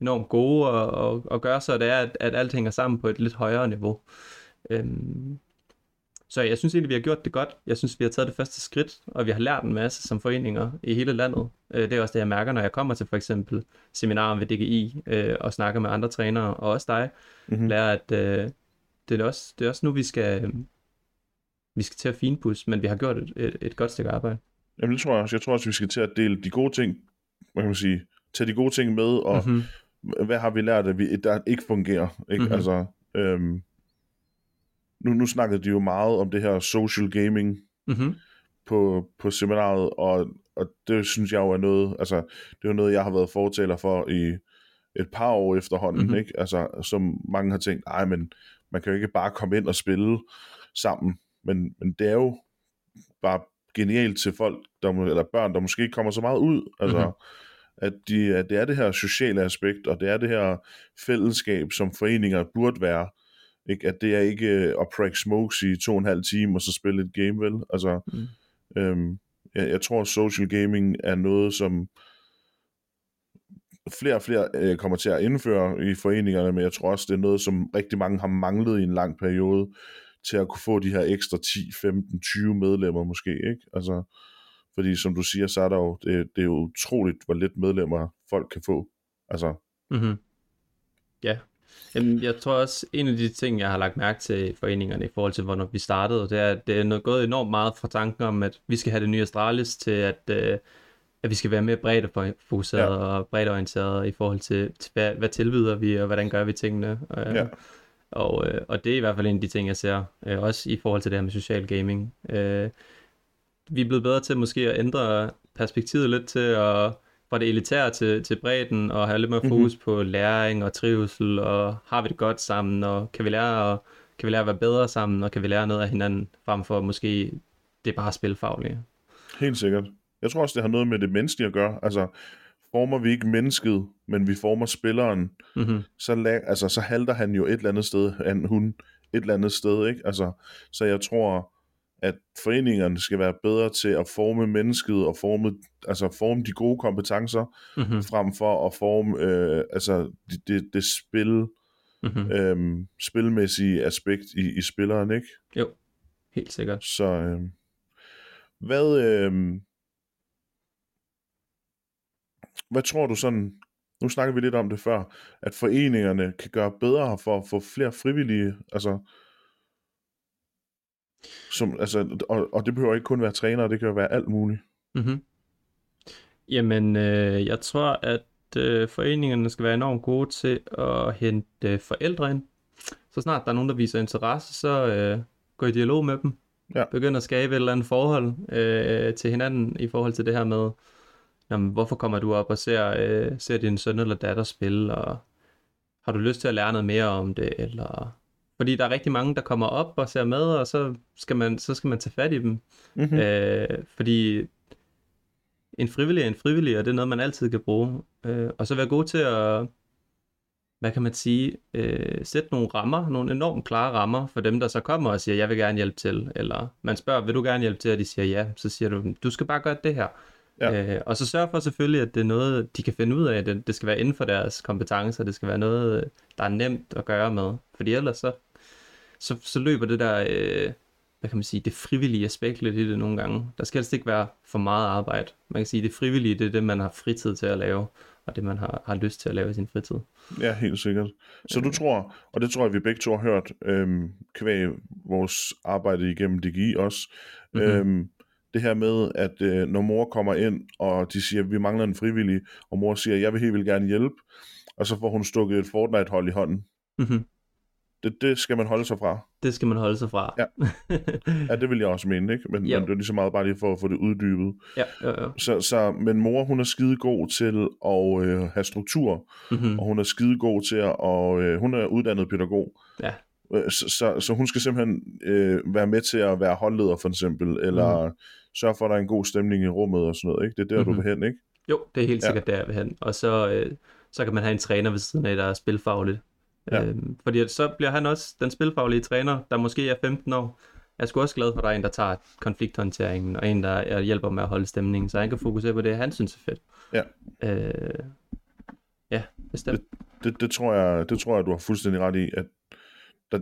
B: enormt gode, og, og, og gøre så, det er, at, at alt hænger sammen på et lidt højere niveau. Øhm, så jeg synes egentlig, vi har gjort det godt. Jeg synes, vi har taget det første skridt, og vi har lært en masse som foreninger i hele landet. Øh, det er også det, jeg mærker, når jeg kommer til for eksempel seminarer ved DGI øh, og snakker med andre trænere, og også dig,
A: Mm-hmm.
B: lærer, at øh, det, er også, det er også nu, vi skal, øh, vi skal til at finpudse, men vi har gjort et, et, et godt stykke arbejde.
A: Jamen, det tror jeg også. Jeg tror også, vi skal til at dele de gode ting, hvad kan man sige, tage de gode ting med, og
B: Mm-hmm.
A: hvad har vi lært, at vi, der ikke fungerer, ikke?
B: Mhm.
A: Altså, øhm, nu, nu snakkede de jo meget om det her social gaming
B: Mm-hmm.
A: på, på seminaret, og, og det synes jeg jo er noget, altså, det er jo noget, jeg har været fortaler for i et par år efterhånden,
B: Mhm.
A: mm-hmm. ikke? Altså, som mange har tænkt, nej, men man kan jo ikke bare komme ind og spille sammen, men, men det er jo bare genialt til folk, der, eller børn, der måske ikke kommer så meget ud, altså,
B: Mhm.
A: mm-hmm. at, de, at det er det her sociale aspekt, og det er det her fællesskab, som foreninger burde være, ikke? At det er ikke øh, at prank smokes i to og en halv time, og så spille et game, vel? Altså,
B: Mm.
A: øhm, jeg, jeg tror, social gaming er noget, som flere og flere øh, kommer til at indføre i foreningerne, men jeg tror også, det er noget, som rigtig mange har manglet i en lang periode, til at kunne få de her ekstra 10, 15, 20 medlemmer måske, ikke? Altså, fordi som du siger, så er der jo, det, det er jo utroligt, hvor lidt medlemmer folk kan få. Altså,
B: Mm-hmm. Ja. Jamen, jeg tror også, en af de ting, jeg har lagt mærke til i foreningerne i forhold til, hvornår vi startede, det er, at det er noget gået enormt meget fra tanken om, at vi skal have det nye Astralis til, at, øh, at vi skal være mere bredt fokuseret Ja. og bredt orienteret i forhold til, til hvad, hvad tilbyder vi, og hvordan gør vi tingene. Øh,
A: Ja.
B: og, øh, og det er i hvert fald en af de ting, jeg ser, øh, også i forhold til det her med social gaming. Øh, vi er blevet bedre til måske at ændre perspektivet lidt til at fra det elitære til, til bredden, og have lidt mere
A: Mhm.
B: fokus mm-hmm. på læring og trivsel, og har vi det godt sammen, og kan vi lære at, kan vi lære at være bedre sammen, og kan vi lære noget af hinanden, frem for måske det bare spilfaglige.
A: helt sikkert. Jeg tror også, det har noget med det menneskelige at gøre. Altså, former vi ikke mennesket, men vi former spilleren,
B: Mm-hmm.
A: så, la- altså, så halter han jo et eller andet sted, han, hun et eller andet sted, ikke? Altså, så jeg tror, at foreningerne skal være bedre til at forme mennesket og forme, altså forme de gode kompetencer,
B: Mm-hmm.
A: frem for at forme øh, altså det, det, det spil,
B: Mm-hmm.
A: øh, spilmæssige aspekt i, i spilleren, ikke?
B: Jo, helt sikkert.
A: Så øh, hvad, øh, hvad tror du sådan, nu snakker vi lidt om det før, at foreningerne kan gøre bedre for at få flere frivillige, altså, som, altså og, og det behøver ikke kun være trænere, det kan jo være alt muligt.
B: Mm-hmm. Jamen, øh, jeg tror, at øh, foreningerne skal være enormt gode til at hente øh, forældre ind. Så snart der er nogen, der viser interesse, så øh, gå i dialog med dem.
A: Ja.
B: Begynd at skabe et eller andet forhold øh, til hinanden i forhold til det her med, jamen, hvorfor kommer du op og ser, øh, ser din søn eller datter spille, og har du lyst til at lære noget mere om det, eller... Fordi der er rigtig mange, der kommer op og ser med, og så skal man, så skal man tage fat i dem.
A: Mm-hmm.
B: Øh, fordi en frivillig er en frivillig, og det er noget, man altid kan bruge. Øh, og så være god til at, hvad kan man sige, øh, sætte nogle rammer, nogle enormt klare rammer for dem, der så kommer og siger, jeg vil gerne hjælpe til. Eller man spørger, vil du gerne hjælpe til, og de siger ja. Så siger du, du skal bare gøre det her. Ja. Øh, og så sørg for selvfølgelig, at det er noget, de kan finde ud af. Det, det skal være inden for deres kompetencer. Det skal være noget, der er nemt at gøre med. Fordi ellers så, så, så løber det der, øh, hvad kan man sige, det frivillige aspekt lidt i det nogle gange. Der skal helst ikke være for meget arbejde. Man kan sige, det frivillige, det er det, man har fritid til at lave, og det, man har, har lyst til at lave i sin fritid.
A: Ja, helt sikkert. Så du tror, og det tror jeg, vi begge to har hørt, øhm, kvæg vores arbejde igennem DGI også, mm-hmm. øhm, det her med, at øh, når mor kommer ind, og de siger, vi mangler en frivillig, og mor siger, jeg vil helt vildt gerne hjælpe, og så får hun stukket et Fortnite-hold i hånden.
B: Mm-hmm.
A: Det, det skal man holde sig fra.
B: Det skal man holde sig fra.
A: Ja, <laughs> ja det vil jeg også mene, ikke? Men, men det er lige så meget bare lige for at få det uddybet.
B: Ja, ja, ja.
A: Så, så, men mor, hun er skide god til at øh, have struktur,
B: mm-hmm.
A: og hun er skide god til at, og øh, hun er uddannet pædagog.
B: Ja.
A: Øh, Så, så, så hun skal simpelthen øh, være med til at være holdleder, for eksempel, eller mm. sørge for, at der er en god stemning i rummet og sådan noget, ikke? Det er der, mm-hmm. du vil hen, ikke?
B: Jo, det er helt sikkert ja. der, jeg vil hen. Og så, øh, så kan man have en træner ved siden af, der er spilfagligt.
A: Ja.
B: Øhm, fordi så bliver han også den spilfaglige træner, der måske er 15 år. Jeg er sgu også glad for, at der er en, der tager konflikthåndteringen, og en, der hjælper med at holde stemningen, så han kan fokusere på det, han synes er fedt.
A: Ja.
B: Øh, ja, bestemt.
A: Det, det, tror jeg, det tror jeg, du har fuldstændig ret i, at der,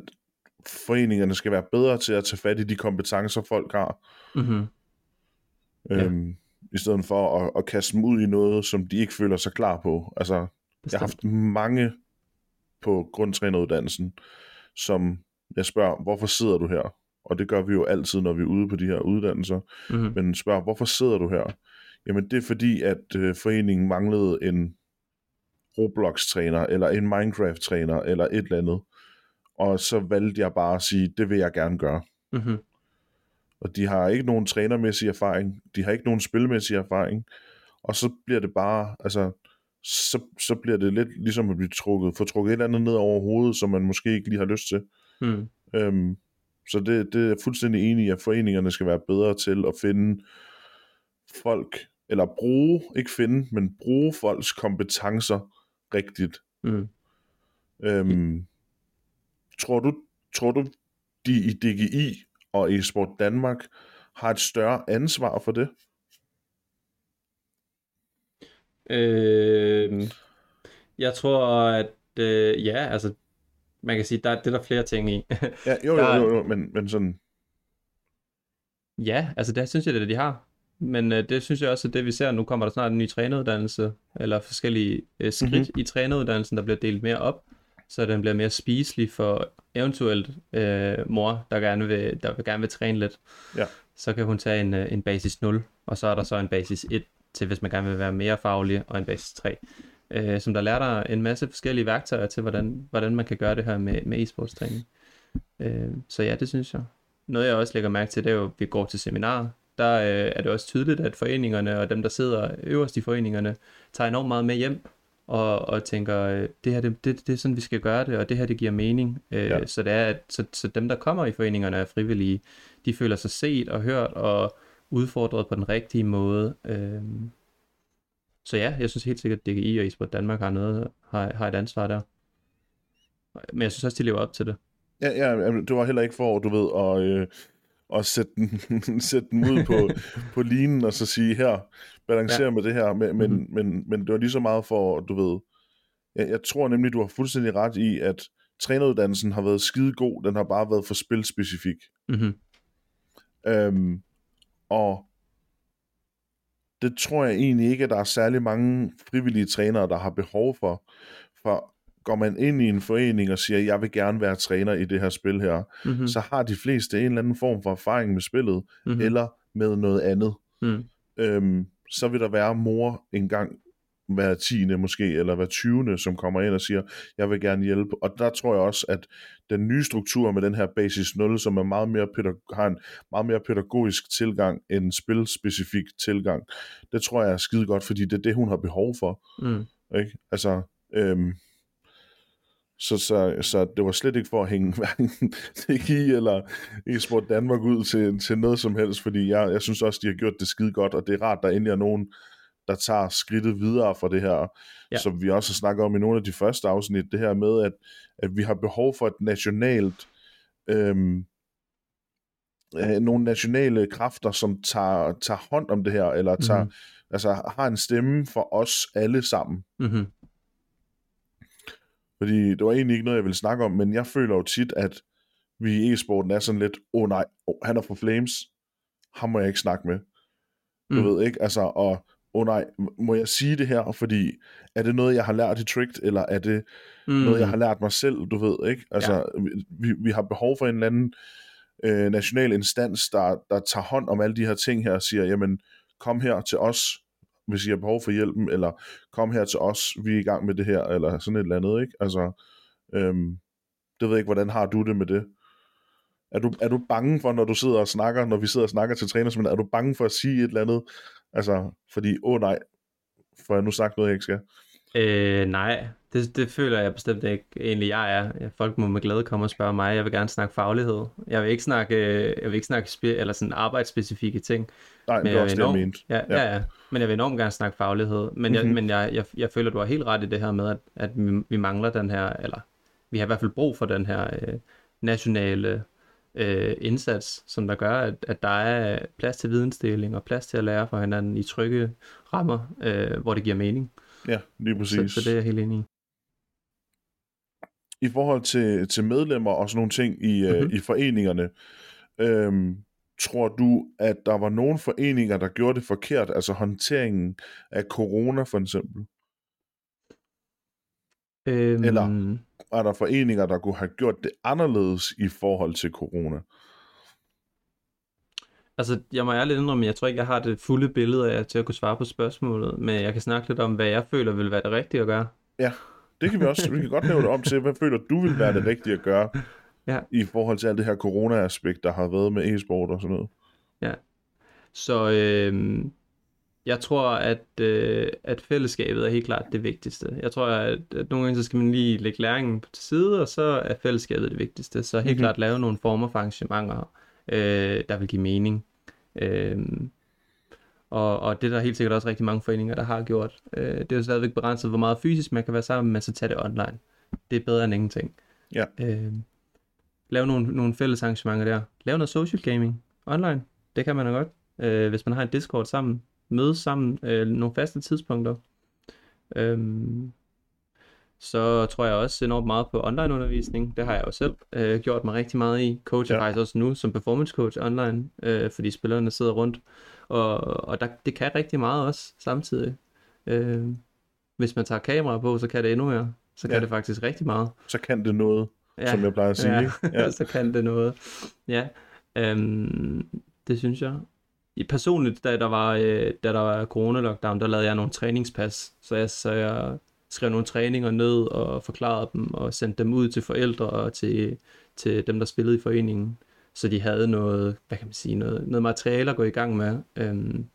A: foreningerne skal være bedre til at tage fat i de kompetencer, folk har,
B: Mm-hmm.
A: øhm, i stedet for at, at kaste dem ud i noget, som de ikke føler sig klar på. Altså, jeg har
B: Bestemt.
A: haft mange på grundtræneruddannelsen, som jeg spørger, hvorfor sidder du her? Og det gør vi jo altid, når vi er ude på de her uddannelser.
B: Mm-hmm.
A: Men spørger, hvorfor sidder du her? Jamen det er fordi, at øh, foreningen manglede en Roblox-træner, eller en Minecraft-træner, eller et eller andet. Og så valgte jeg bare at sige, det vil jeg gerne gøre.
B: Mm-hmm.
A: Og de har ikke nogen trænermæssig erfaring, de har ikke nogen spilmæssig erfaring, og så bliver det bare, altså, så, så bliver det lidt ligesom at blive trukket, få trukket et eller andet ned over hovedet, som man måske ikke lige har lyst til.
B: Mm.
A: Øhm, så det, det er jeg fuldstændig enig i, at foreningerne skal være bedre til at finde folk, eller bruge, ikke finde, men bruge folks kompetencer rigtigt.
B: Mm.
A: Øhm, tror du, tror du, de i DGI og i Sport Danmark har et større ansvar for det?
B: Øh, jeg tror, at øh, ja, altså, man kan sige, der, det er der flere ting i. <laughs>
A: Ja, jo,
B: Der-
A: jo, jo, jo men, men sådan,
B: ja, altså det synes jeg, det er, de har. Men øh, det synes jeg også, at det vi ser, nu kommer der snart en ny træneruddannelse, eller forskellige øh, skridt
A: Mhm.
B: mm-hmm. i træneruddannelsen, der bliver delt mere op, så den bliver mere spiselig for eventuelt øh, mor, der gerne vil, der vil gerne vil træne lidt.
A: Ja.
B: Så kan hun tage en, øh, en basis 0, og så er der så en basis 1 til, hvis man gerne vil være mere faglig, og en basis 3. Øh, som der lærer dig en masse forskellige værktøjer til, hvordan, hvordan man kan gøre det her med, med e-sportstræning. Øh, så ja, det synes jeg. Noget jeg også lægger mærke til, det er jo, at vi går til seminarer. Der øh, er det også tydeligt, at foreningerne og dem, der sidder øverst i foreningerne, tager enormt meget med hjem og, og tænker, øh, det her det, det, det er sådan, vi skal gøre det, og det her det giver mening. Øh,
A: Ja.
B: så, det er, at, så, så dem, der kommer i foreningerne er frivillige, de føler sig set og hørt og udfordret på den rigtige måde. Øh, så ja, jeg synes helt sikkert, at DGI og eSport Danmark har, noget, har, har et ansvar der. Men jeg synes også, de lever op til det.
A: ja, ja, det var heller ikke for, du ved, at, øh, at sætte, den, <laughs> sætte den ud på, <laughs> på linen, og så sige, her, balancere ja. med det her, men, men,
B: Mhm.
A: men, men det var lige så meget for, du ved, jeg, jeg tror nemlig, du har fuldstændig ret i, at træneruddannelsen har været skide god, den har bare været for spilspecifik.
B: Mm-hmm.
A: Øhm, og det tror jeg egentlig ikke, at der er særlig mange frivillige trænere, der har behov for. For går man ind i en forening og siger, jeg vil gerne være træner i det her spil her,
B: Mm-hmm.
A: så har de fleste en eller anden form for erfaring med spillet,
B: mm-hmm.
A: eller med noget andet.
B: Mm.
A: Øhm, så vil der være mor en gang hver tiende måske, eller hver 20. som kommer ind og siger, jeg vil gerne hjælpe. Og der tror jeg også, at den nye struktur med den her basis 0, som er meget mere pædag- har en meget mere pædagogisk tilgang end en spilspecifik tilgang, det tror jeg er skide godt, fordi det er det, hun har behov for.
B: Mm.
A: Ikke? Altså, øhm, Så, så, så det var slet ikke for at hænge <laughs> hverken DGI eller eSport Danmark ud til, til noget som helst, fordi jeg, jeg synes også, de har gjort det skide godt, og det er rart, der endelig er nogen, der tager skridtet videre fra det her, ja. som vi også har snakket om i nogle af de første afsnit, det her med, at, at vi har behov for et nationalt, øhm, øh, nogle nationale kræfter, som tager, tager hånd om det her, eller tager, mm-hmm. altså, har en stemme for os alle sammen.
B: Mm-hmm.
A: Fordi det var egentlig ikke noget, jeg ville snakke om, men jeg føler jo tit, at vi i e-sporten er sådan lidt, åh oh, nej, oh, han er fra Flames, ham må jeg ikke snakke med. Du mm. ved ikke, altså, og åh oh, nej, må jeg sige det her, fordi er det noget, jeg har lært i Tricked, eller er det mm. noget, jeg har lært mig selv, du ved ikke? Altså, ja. vi, vi har behov for en eller anden øh, national instans, der, der tager hånd om alle de her ting her, og siger, jamen, kom her til os, hvis I har behov for hjælpen, eller kom her til os, vi er i gang med det her, eller sådan et eller andet, ikke? Altså, øhm, det ved jeg ikke, hvordan har du det med det? Er du, er du bange for, når du sidder og snakker, når vi sidder og snakker til træner, men er du bange for at sige et eller andet? Altså, fordi, åh oh, nej, får jeg nu sagt noget, jeg ikke skal?
B: Øh, nej, det, det føler jeg bestemt ikke. Egentlig jeg er. Folk må med glæde komme og spørge mig. Jeg vil gerne snakke faglighed. Jeg vil ikke snakke, jeg vil ikke snakke spe, eller sådan arbejdsspecifikke ting.
A: Nej, men det er også enormt, det, jeg mente.
B: Ja, ja. ja, ja. Men jeg vil enormt gerne snakke faglighed. Men, jeg, mm-hmm. men jeg, jeg, jeg føler, du har helt ret i det her med, at, at vi, vi mangler den her, eller vi har i hvert fald brug for den her øh, nationale øh, indsats, som der gør, at, at der er plads til vidensdeling og plads til at lære fra hinanden i trygge rammer, øh, hvor det giver mening.
A: Ja, lige præcis.
B: Så, så det er jeg helt enig i.
A: I forhold til, til medlemmer og sådan nogle ting i, mm-hmm. øh, i foreningerne, øhm, tror du, at der var nogle foreninger, der gjorde det forkert, altså håndteringen af corona for eksempel?
B: Øhm...
A: Eller er der foreninger, der kunne have gjort det anderledes i forhold til corona?
B: Altså, jeg må ærligt indrømme, jeg tror ikke, jeg har det fulde billede af til at kunne svare på spørgsmålet, men jeg kan snakke lidt om, hvad jeg føler vil være det rigtige at gøre.
A: Ja, det kan vi også. Vi kan godt lave det om til, hvad føler du vil være det <laughs> rigtige at gøre
B: ja.
A: i forhold til alt det her corona-aspekt, der har været med e-sport og sådan noget.
B: Ja, så øh, jeg tror, at, øh, at fællesskabet er helt klart det vigtigste. Jeg tror, at, at nogle gange så skal man lige lægge læringen til side, og så er fællesskabet det vigtigste. Så helt mm-hmm. klart lave nogle former for arrangementer, øh, der vil give mening. Øh, og, og det er der helt sikkert også rigtig mange foreninger, der har gjort. Øh, det er jo stadigvæk begrænset, hvor meget fysisk man kan være sammen, men så tage det online. Det er bedre end ingenting.
A: Ja.
B: Øh, lave nogle, nogle fælles arrangementer der. Lave noget social gaming online. Det kan man da godt. Øh, hvis man har en Discord sammen. Mødes sammen øh, nogle faste tidspunkter. Øh, så tror jeg også enormt meget på online undervisning. Det har jeg jo selv øh, gjort mig rigtig meget i. Coach ja. faktisk også nu som performance coach online, øh, fordi spillerne sidder rundt. Og, og der, det kan rigtig meget også samtidig. Øh, hvis man tager kamera på, så kan det endnu mere. Så kan ja. det faktisk rigtig meget.
A: Så kan det noget, ja. som jeg plejer at sige. Ja.
B: ja. <laughs> så kan det noget. Ja, øhm, det synes jeg. I personligt, da der var, øh, da der var corona-lockdown, der lavede jeg nogle træningspas. Så jeg, så jeg skrev nogle træninger ned og forklarede dem og sendte dem ud til forældre og til, til dem, der spillede i foreningen. Så de havde noget, hvad kan man sige, noget, noget materiale at gå i gang med. Øhm,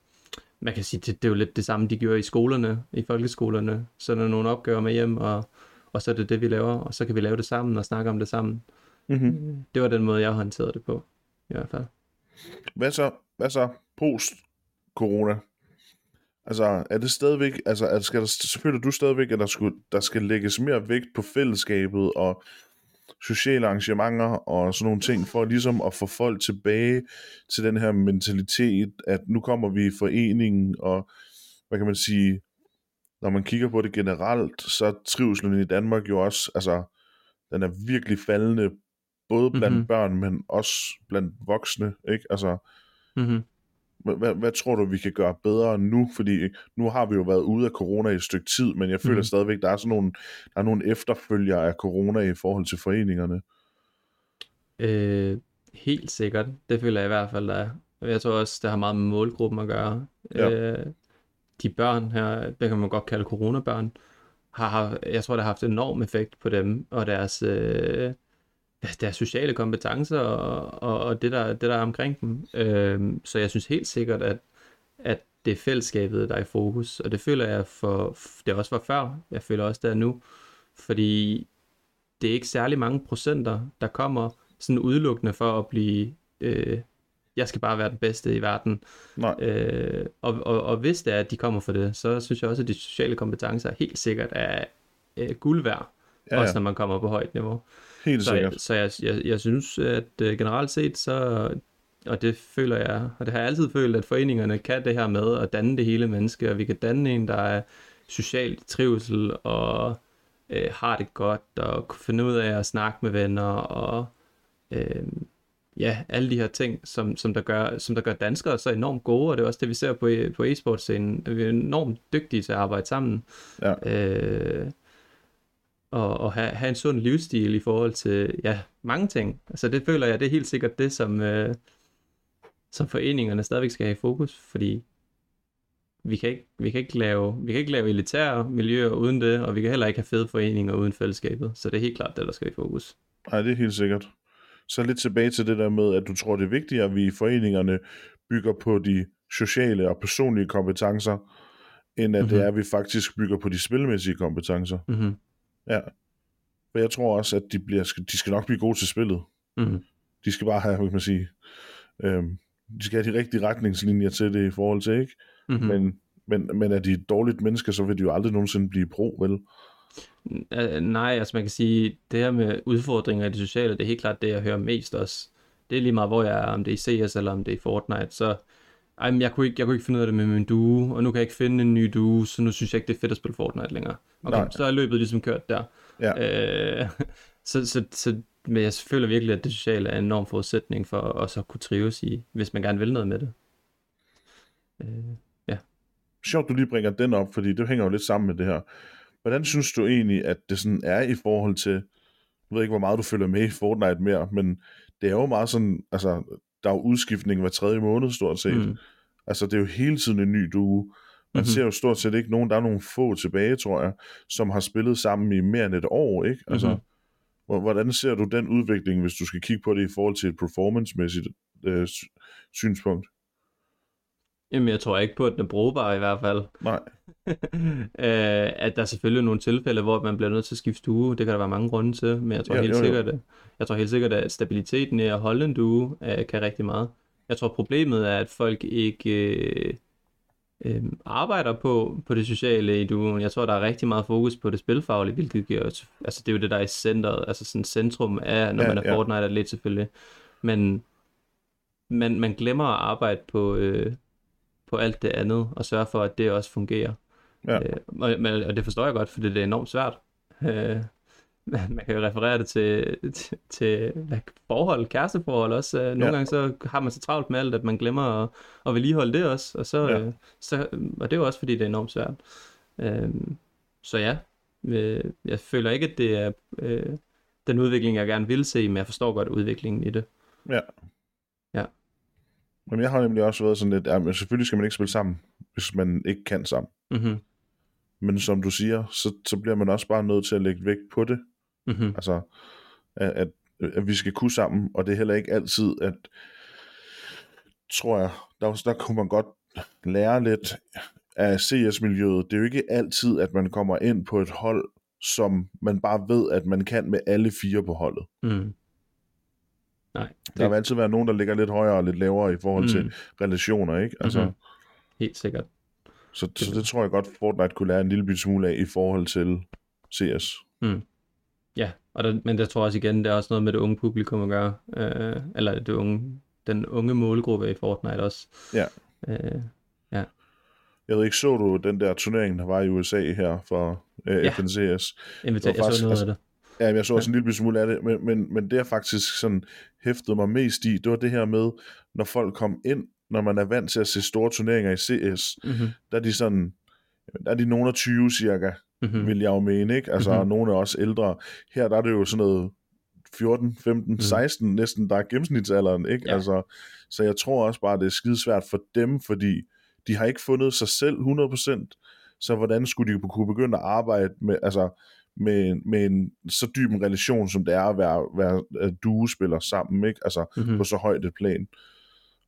B: man kan sige, det, det er jo lidt det samme, de gjorde i skolerne, i folkeskolerne. Så er der nogle opgaver med hjem, og, og så er det det, vi laver, og så kan vi lave det sammen og snakke om det sammen.
A: Mm-hmm.
B: Det var den måde, jeg håndterede det på, i hvert fald.
A: Hvad så, hvad så post-corona? Altså, er det stadigvæk, altså, er, skal der, selvfølgelig du stadigvæk, at der, skulle, der skal lægges mere vægt på fællesskabet og sociale arrangementer og sådan nogle ting, for ligesom at få folk tilbage til den her mentalitet, at nu kommer vi i foreningen, og hvad kan man sige, når man kigger på det generelt, så trivselen i Danmark jo også, altså, den er virkelig faldende, både blandt mm-hmm. børn, men også blandt voksne, ikke? Altså,
B: mm-hmm.
A: Hvad, hvad tror du, vi kan gøre bedre nu? Fordi nu har vi jo været ude af corona i et stykke tid, men jeg føler mm. stadigvæk, der er sådan nogle, der er nogle efterfølger af corona i forhold til foreningerne.
B: Øh, helt sikkert. Det føler jeg i hvert fald, der er. Jeg tror også, det har meget med målgruppen at gøre. Ja. Øh, de børn her, det kan man godt kalde coronabørn, har, jeg tror, det har haft enorm effekt på dem og deres, øh, deres sociale kompetencer og, og, og det, der, det, der er omkring dem. Øhm, så jeg synes helt sikkert, at, at det er fællesskabet, der er i fokus, og det føler jeg for, det også var før, jeg føler også, det er nu, fordi det er ikke særlig mange procenter, der kommer sådan udelukkende for at blive, øh, jeg skal bare være den bedste i verden.
A: Nej.
B: Øh, og, og, og hvis det er, at de kommer for det, så synes jeg også, at de sociale kompetencer helt sikkert er øh, guld værd, ja, ja. også når man kommer på højt niveau.
A: Helt
B: så,
A: sikkert.
B: Så jeg, jeg, jeg synes, at øh, generelt set, så, og det føler jeg, og det har jeg altid følt, at foreningerne kan det her med at danne det hele menneske, og vi kan danne en, der er socialt trivsel, og øh, har det godt, og kunne finde ud af at snakke med venner, og øh, ja, alle de her ting, som, som, der gør, som der gør danskere så enormt gode, og det er også det, vi ser på, på e-sportscenen. Vi er enormt dygtige til at arbejde sammen.
A: Ja.
B: Øh, og, og have, have en sund livsstil i forhold til ja, mange ting. Altså det føler jeg, det er helt sikkert det, som, øh, som foreningerne stadigvæk skal have i fokus, fordi vi kan ikke, vi kan ikke lave, vi kan ikke lave elitære miljøer uden det, og vi kan heller ikke have fede foreninger uden fællesskabet. Så det er helt klart det, der skal i fokus.
A: Nej, det er helt sikkert. Så lidt tilbage til det der med, at du tror, det er vigtigt, at vi i foreningerne bygger på de sociale og personlige kompetencer, end at mm-hmm. det er, at vi faktisk bygger på de spilmæssige kompetencer.
B: Mm-hmm.
A: Ja. For jeg tror også, at de, bliver, de skal nok blive gode til spillet.
B: Mm-hmm.
A: De skal bare have, hvad kan man sige, øhm, de skal have de rigtige retningslinjer til det i forhold til, ikke?
B: Mm-hmm.
A: Men, men, men er de dårligt mennesker, så vil de jo aldrig nogensinde blive pro, vel?
B: Nej, altså man kan sige, det her med udfordringer i det sociale, det er helt klart det, jeg hører mest også. Det er lige meget, hvor jeg er, om det er i CS eller om det er i Fortnite, så ej, men jeg, kunne ikke, jeg kunne ikke finde ud af det med min duo, og nu kan jeg ikke finde en ny duo, så nu synes jeg ikke, det er fedt at spille Fortnite længere. Okay, Nej. så er løbet ligesom kørt der.
A: Ja.
B: Øh, <laughs> så, så, så, men jeg føler virkelig, at det sociale er en enorm forudsætning for at kunne trives i, hvis man gerne vil noget med det. Øh, ja.
A: Sjovt, du lige bringer den op, fordi det hænger jo lidt sammen med det her. Hvordan synes du egentlig, at det sådan er i forhold til, jeg ved ikke, hvor meget du følger med i Fortnite mere, men det er jo meget sådan, altså, der er jo udskiftning hver tredje måned, stort set. Mm. Altså, det er jo hele tiden en ny duo. Man mm-hmm. ser jo stort set ikke nogen, der er nogle få tilbage, tror jeg, som har spillet sammen i mere end et år, ikke? Altså, mm-hmm. hvordan ser du den udvikling, hvis du skal kigge på det i forhold til et performance-mæssigt øh, synspunkt?
B: Jamen, jeg tror ikke på, at den er brugbar i hvert fald.
A: Nej. <laughs>
B: øh, at der er selvfølgelig nogle tilfælde, hvor man bliver nødt til at skifte duo. Det kan der være mange grunde til, men jeg tror, ja, helt, jo, jo. Sikkert, at, jeg tror helt sikkert, at stabiliteten i at holde en duo øh, kan rigtig meget. Jeg tror, problemet er, at folk ikke øh, øh, arbejder på, på det sociale i duoen. Jeg tror, der er rigtig meget fokus på det spilfaglige, hvilket giver, altså det er jo det, der er i centret, altså sådan centrum af, når ja, man er ja. Fortnite-atlet selvfølgelig. Men man, man glemmer at arbejde på, øh, på alt det andet, og sørge for, at det også fungerer.
A: Ja.
B: Øh, og, og det forstår jeg godt, for det er enormt svært. Øh, man kan jo referere det til, til, til hvad, forhold, kæresteforhold også. Øh, nogle ja. gange så har man så travlt med alt, at man glemmer at, at vedligeholde det også. Og, så, ja. øh, så, og det er jo også, fordi det er enormt svært. Øh, så ja, øh, jeg føler ikke, at det er øh, den udvikling, jeg gerne vil se, men jeg forstår godt udviklingen i det.
A: Ja. Men jeg har nemlig også været sådan lidt, at selvfølgelig skal man ikke spille sammen, hvis man ikke kan sammen.
B: Mm-hmm.
A: Men som du siger, så, så bliver man også bare nødt til at lægge vægt på det.
B: Mm-hmm.
A: Altså, at, at, at vi skal kunne sammen, og det er heller ikke altid, at tror jeg, der, der kunne man godt lære lidt af CS-miljøet. Det er jo ikke altid, at man kommer ind på et hold, som man bare ved, at man kan med alle fire på holdet.
B: Mm. Nej. Det...
A: Der vil altid være nogen, der ligger lidt højere og lidt lavere i forhold mm. til relationer, ikke? Altså, mm-hmm.
B: Helt sikkert.
A: Så, så det tror jeg godt, Fortnite kunne lære en lille smule af i forhold til CS.
B: Mm. Ja, og der, men der tror jeg også igen, det er også noget med det unge publikum at gøre. Øh, eller det unge, den unge målgruppe i Fortnite også.
A: Ja.
B: Øh, ja.
A: Jeg ved ikke, så du den der turnering, der var i USA her for øh,
B: Ja.
A: FNCS?
B: Invita- jeg så noget
A: altså-
B: af det.
A: Ja, jeg så også en lille smule af det, men, men, men det jeg faktisk sådan hæftede mig mest i, det var det her med, når folk kom ind, når man er vant til at se store turneringer i CS,
B: Mm-hmm.
A: der er de sådan, der er de nogen af 20 cirka,
B: Mm-hmm.
A: vil jeg jo mene, ikke? Altså,
B: Mhm.
A: mm-hmm. nogle er også ældre. Her der er det jo sådan noget 14, 15,
B: Mhm.
A: 16 næsten, der er gennemsnitsalderen, ikke?
B: Ja.
A: Altså, så jeg tror også bare, det er skidesvært for dem, fordi de har ikke fundet sig selv 100%, så hvordan skulle de kunne begynde at arbejde med, altså, med, med en så dyb en relation, som det er at være, være duespiller sammen, ikke? Altså,
B: Mm-hmm.
A: på så højt et plan.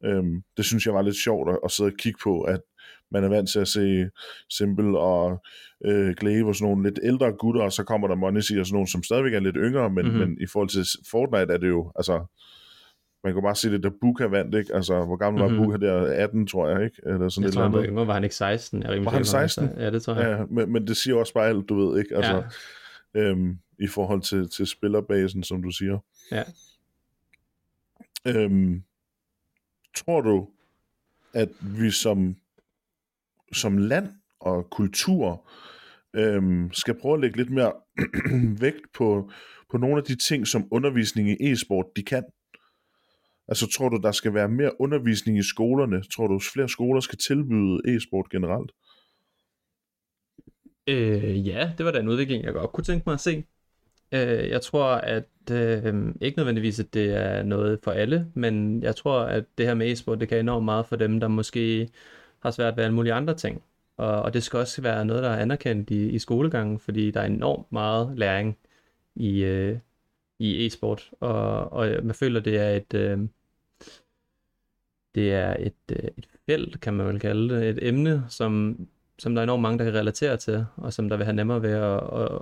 A: Øhm, det synes jeg var lidt sjovt at, at sidde og kigge på, at man er vant til at se Simple og øh, Glaive og sådan nogle lidt ældre gutter, og så kommer der Monesi og sådan nogle, som stadigvæk er lidt yngre, men, mm-hmm. men i forhold til Fortnite er det jo, altså, man kan bare se det, da Buka vandt, ikke? Altså, hvor gammel var mm-hmm. Buka der? 18, tror jeg, ikke? Eller sådan
B: jeg tror, han var yngre, var han ikke 16? Jeg
A: Var han
B: sikker på,
A: 16?
B: Ja, det tror jeg.
A: Ja, men, men det siger også bare alt, du ved, ikke? Altså,
B: Ja.
A: Øhm, i forhold til, til spillerbasen, som du siger.
B: Ja.
A: Øhm, tror du, at vi som, som land og kultur øhm, skal prøve at lægge lidt mere <clears throat> vægt på, på nogle af de ting, som undervisning i e-sport, de kan? Altså tror du, der skal være mere undervisning i skolerne? Tror du, flere skoler skal tilbyde e-sport generelt?
B: Øh, ja, det var da en udvikling, jeg godt kunne tænke mig at se. Øh, jeg tror, at øh, ikke nødvendigvis, at det er noget for alle, men jeg tror, at det her med e-sport, det kan enormt meget for dem, der måske har svært ved alle mulige andre ting. Og, og det skal også være noget, der er anerkendt i, i skolegangen, fordi der er enormt meget læring i, øh, i e-sport, og, og man føler, det er et... Øh, det er et, øh, et felt, kan man vel kalde det, et emne, som, som der er enormt mange, der kan relatere til, og som der vil have nemmere ved at, at,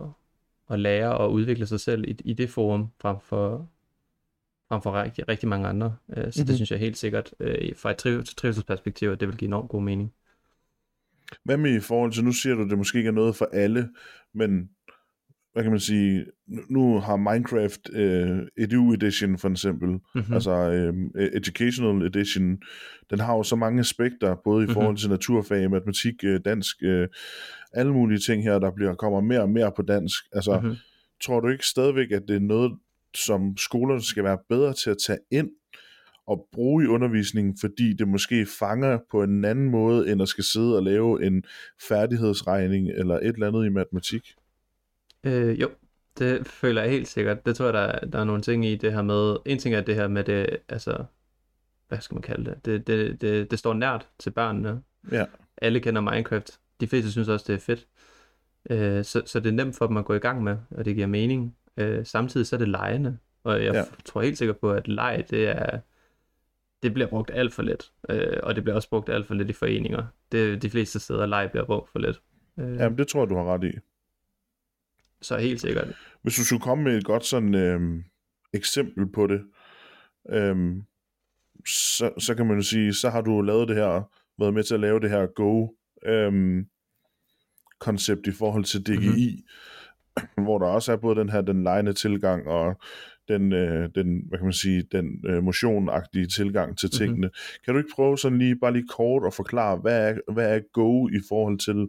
B: at lære og udvikle sig selv i, i det forum, frem for, frem for rigtig, rigtig mange andre. Øh, Så mm-hmm.
A: Mhm.
B: det synes jeg helt sikkert, øh, fra et triv- trivselsperspektiv, at det vil give enormt god mening.
A: Hvad med i forhold til, nu siger du, at det måske ikke er noget for alle, men hvad kan man sige, nu- har Minecraft uh, Edu Edition for eksempel,
B: Mhm.
A: mm-hmm. altså um, Educational Edition, den har jo så mange aspekter, både i forhold
B: Mhm.
A: til naturfag, matematik, uh, dansk, uh, alle mulige ting her, der bliver kommer mere og mere på dansk. Altså,
B: Mhm.
A: tror du ikke stadigvæk, at det er noget, som skolerne skal være bedre til at tage ind og bruge i undervisningen, fordi det måske fanger på en anden måde, end at skal sidde og lave en færdighedsregning eller et eller andet i matematik?
B: Øh, jo, det føler jeg helt sikkert. Det tror jeg, der, der er nogle ting i det her med... En ting er det her med det, altså... Hvad skal man kalde det? Det, det, det, det står nært til børnene.
A: Ja.
B: Alle kender Minecraft. De fleste synes også, det er fedt. Øh, så, så det er nemt for dem at gå i gang med, og det giver mening. Øh, samtidig så er det lejende. Og jeg
A: Ja.
B: tror helt sikkert på, at leg, det er... Det bliver brugt alt for lidt. Øh, og det bliver også brugt alt for lidt i foreninger. Det, de fleste steder, leg bliver brugt for lidt. Øh,
A: Jamen, det tror jeg, du har ret i.
B: Så helt sikkert.
A: Hvis du skulle komme med et godt sådan øhm, eksempel på det, øhm, så, så kan man jo sige, så har du lavet det her, været med til at lave det her Go øhm, koncept i forhold til DGI, mm-hmm. <clears throat> hvor der også er både den her den lejende tilgang og den, øh, den hvad kan man sige, den øh, motionagtige tilgang til tingene. Mm-hmm. Kan du ikke prøve sådan lige, bare lige kort at forklare, hvad er, hvad er Go i forhold til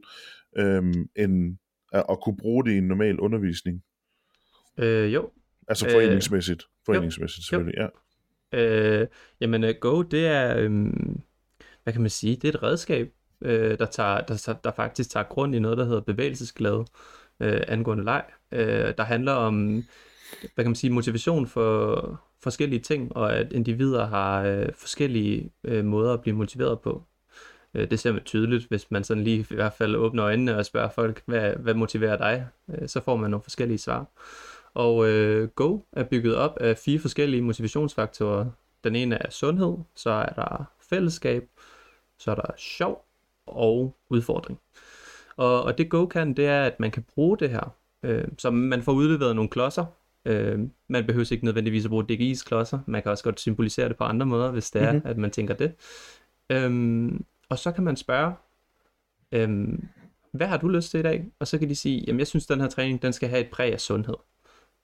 A: øhm, en, at, kunne bruge det i en normal undervisning?
B: Øh, jo,
A: Altså
B: Øh,
A: foreningsmæssigt. Foreningsmæssigt, selvfølgelig, ja.
B: Øh, jamen, uh, Go, det er, øhm, hvad kan man sige, det er et redskab, øh, der, tager, der, der faktisk tager grund i noget, der hedder bevægelsesglæde øh, angående leg. Øh, der handler om, hvad kan man sige, motivation for forskellige ting, og at individer har øh, forskellige øh, måder at blive motiveret på. Øh, det ser man tydeligt, hvis man sådan lige i hvert fald åbner øjnene og spørger folk, hvad, hvad motiverer dig? Øh, så får man nogle forskellige svar. Og øh, Go er bygget op af fire forskellige motivationsfaktorer. Den ene er sundhed, så er der fællesskab, så er der sjov og udfordring. Og, og det Go kan, det er, at man kan bruge det her. Øh, så man får udleveret nogle klodser. Øh, man behøver ikke nødvendigvis at bruge DGI's klodser. Man kan også godt symbolisere det på andre måder, hvis det er,
A: Mhm.
B: mm-hmm. at man tænker det. Øhm, og så kan man spørge, øhm, hvad har du lyst til i dag? Og så kan de sige, jamen jeg synes, den her træning, den skal have et præg af sundhed.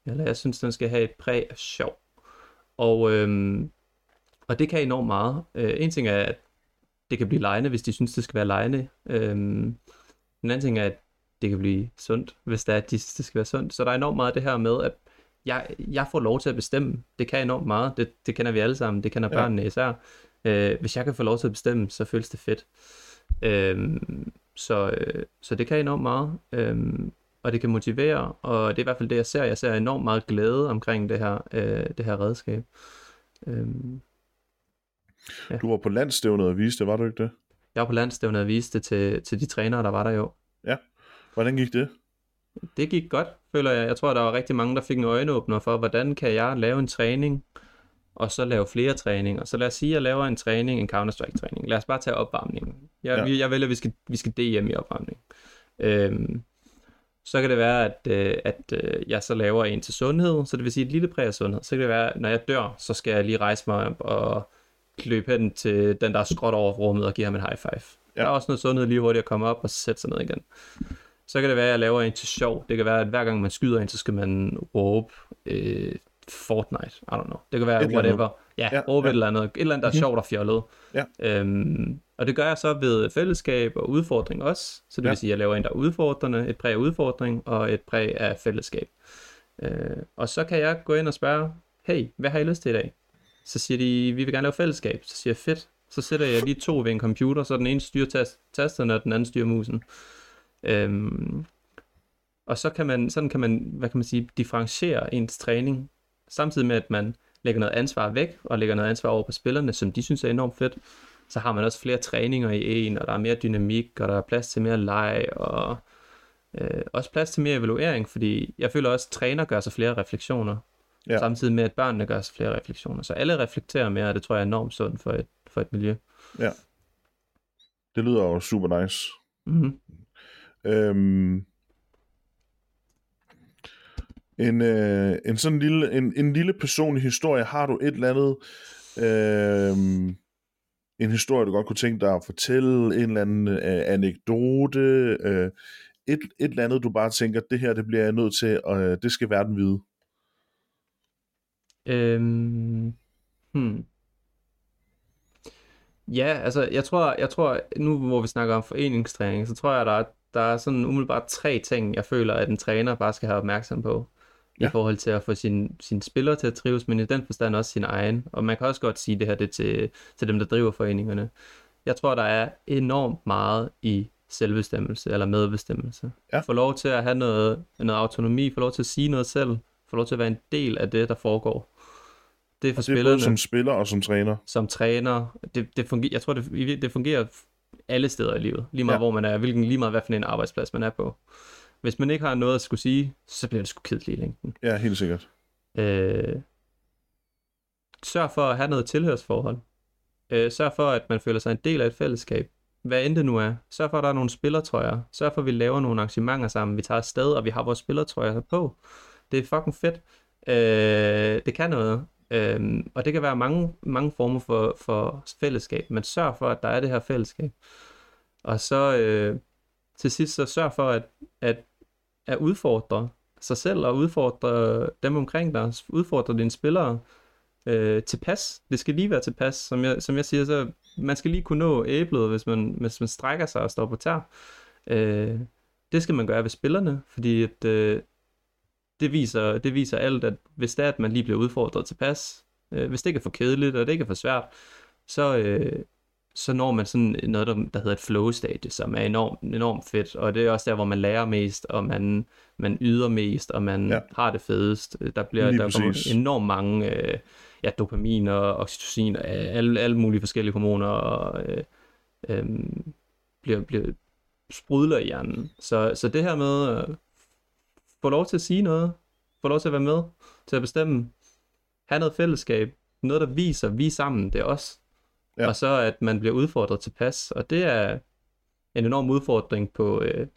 B: Eller jeg synes, den skal have et præg af sjov. Og, øhm, og det kan enormt meget. Øh, en ting er, at det kan blive lejende, hvis de synes, det skal være lejende. Øhm, en anden ting er, at det kan blive sundt, hvis det er, at de synes, det skal være sundt. Så der er enormt meget det her med, at jeg, jeg får lov til at bestemme. Det kan enormt meget. Det, det kender vi alle sammen. Det kender
A: Ja.
B: børnene især. Øh, hvis jeg kan få lov til at bestemme, så føles det fedt. Øhm, så, øh, så det kan enormt meget. Øhm, og det kan motivere, og det er i hvert fald det, jeg ser. Jeg ser enormt meget glæde omkring det her, øh, det her redskab. Øhm,
A: Du var på landstævnet og viste det, var du ikke det?
B: jeg var på landstævnet og viste det til, til de trænere, der var der jo.
A: Hvordan gik det?
B: Det gik godt, føler jeg. Jeg tror, der var rigtig mange, der fik en øjenåbner for, hvordan kan jeg lave en træning, og så lave flere træninger. Så lad os sige, at jeg laver en træning, en Counter-Strike-træning. Lad os bare tage opvarmningen. Jeg,
A: Ja.
B: jeg vælger, at vi skal, vi skal DM i opvarmning. Øhm, så kan det være, at, øh, at øh, jeg så laver en til sundhed, så det vil sige et lille præg af sundhed. Så kan det være, at når jeg dør, så skal jeg lige rejse mig op og løbe hen til den, der er skråt over rummet og give ham en high five. Ja. Der er også noget sundhed lige hurtigt at komme op og sætte sig ned igen. Så kan det være, at jeg laver en til sjov. Det kan være, at hver gang man skyder en, så skal man råbe øh, Fortnite. I don't know. Det kan være
A: Et
B: whatever. Ja,
A: Ja,
B: råbe
A: ja.
B: et eller andet. Et eller andet, der er
A: Mhm.
B: sjovt og fjollet.
A: Ja.
B: Øhm, og det gør jeg så ved fællesskab og udfordring også. Så det
A: Ja.
B: vil sige, at jeg laver en, der er udfordrende, et præg af udfordring og et præg af fællesskab. Øh, og så kan jeg gå ind og spørge, hey, hvad har I lyst til i dag? Så siger de, vi vil gerne lave fællesskab. Så siger jeg, fedt. Så sætter jeg lige to ved en computer, så den ene styrer tas- tasterne, og den anden styrer musen. Øhm, og så kan man, sådan kan man, hvad kan man sige, differentiere ens træning, samtidig med, at man lægger noget ansvar væk, og lægger noget ansvar over på spillerne, som de synes er enormt fedt. Så har man også flere træninger i en, og der er mere dynamik, og der er plads til mere leg, og øh, også plads til mere evaluering, fordi jeg føler også, at træner gør sig flere refleksioner,
A: Ja.
B: ja. samtidig med, at børnene gør sig flere refleksioner. Så alle reflekterer mere, og det tror jeg er enormt sundt for et, for et miljø.
A: Det lyder jo super nice.
B: Mm-hmm.
A: Øhm, en, øh, en sådan lille, en, en lille personlig historie. Har du et eller andet, øh, en historie, du godt kunne tænke dig at fortælle, en eller anden øh, anekdote, øh, et, et eller andet, du bare tænker, det her, det bliver jeg nødt til, og øh, det skal verden vide.
B: Øhm, hmm. Ja, altså jeg tror, jeg tror, nu hvor vi snakker om foreningstræning, så tror jeg, der er, der er sådan umiddelbart tre ting, jeg føler, at en træner bare skal have opmærksom på. Ja. I forhold til at få sine sin spillere til at trives, men i den forstand også sin egen. Og man kan også godt sige det her det til, til dem, der driver foreningerne. Jeg tror, der er enormt meget i selvbestemmelse eller medbestemmelse.
A: Ja.
B: Få lov til at have noget, noget autonomi, få lov til at sige noget selv, få lov til at være en del af det, der foregår. Det er for
A: Og det er
B: spillerne
A: både som spiller og som træner.
B: som træner. Det, det fungerer, jeg tror, det, det fungerer alle steder i livet. Lige meget
A: ja.
B: hvor man er, hvilken, lige meget hvad for en arbejdsplads man er på. Hvis man ikke har noget at skulle sige, så bliver det sgu kedeligt i længden.
A: Ja, helt sikkert.
B: Øh, sørg for at have noget tilhørsforhold. Øh, sørg for, at man føler sig en del af et fællesskab. Hvad end det nu er. Sørg for, at der er nogle spillertrøjer. Sørg for, at vi laver nogle arrangementer sammen. Vi tager afsted, og vi har vores spillertrøjer på. Det er fucking fedt. Øh, det kan noget. Øh, og det kan være mange, mange former for, for fællesskab. Men sørg for, at der er det her fællesskab. Og så øh, til sidst, så sørg for at, at, at udfordre sig selv og udfordre dem omkring dig. Udfordre dine spillere øh, tilpas. Det skal lige være tilpas. Som jeg, som jeg siger, så man skal lige kunne nå æblet, hvis man, hvis man strækker sig og står på tær. Øh, det skal man gøre ved spillerne, fordi at, øh, det, viser, det viser alt, at hvis det er, at man lige bliver udfordret tilpas, øh, hvis det ikke er for kedeligt, og det ikke er for svært, så, øh, så når man sådan noget, der, der hedder et flow-stadie, som er enormt, enormt fedt, og det er også der, hvor man lærer mest, og man, man yder mest, og man
A: Ja.
B: har det fedest. Der bliver
A: Lige
B: der kommer enormt mange øh, ja, dopamin og oxytocin, og alle, alle mulige forskellige hormoner, og øh, øh, bliver, bliver sprudler i hjernen. Så, så det her med øh, få lov til at sige noget, få lov til at være med, til at bestemme, have noget fællesskab, noget der viser, vi sammen, det er os.
A: Ja.
B: Og så at man bliver udfordret til pas, og det er en enorm udfordring på, øh,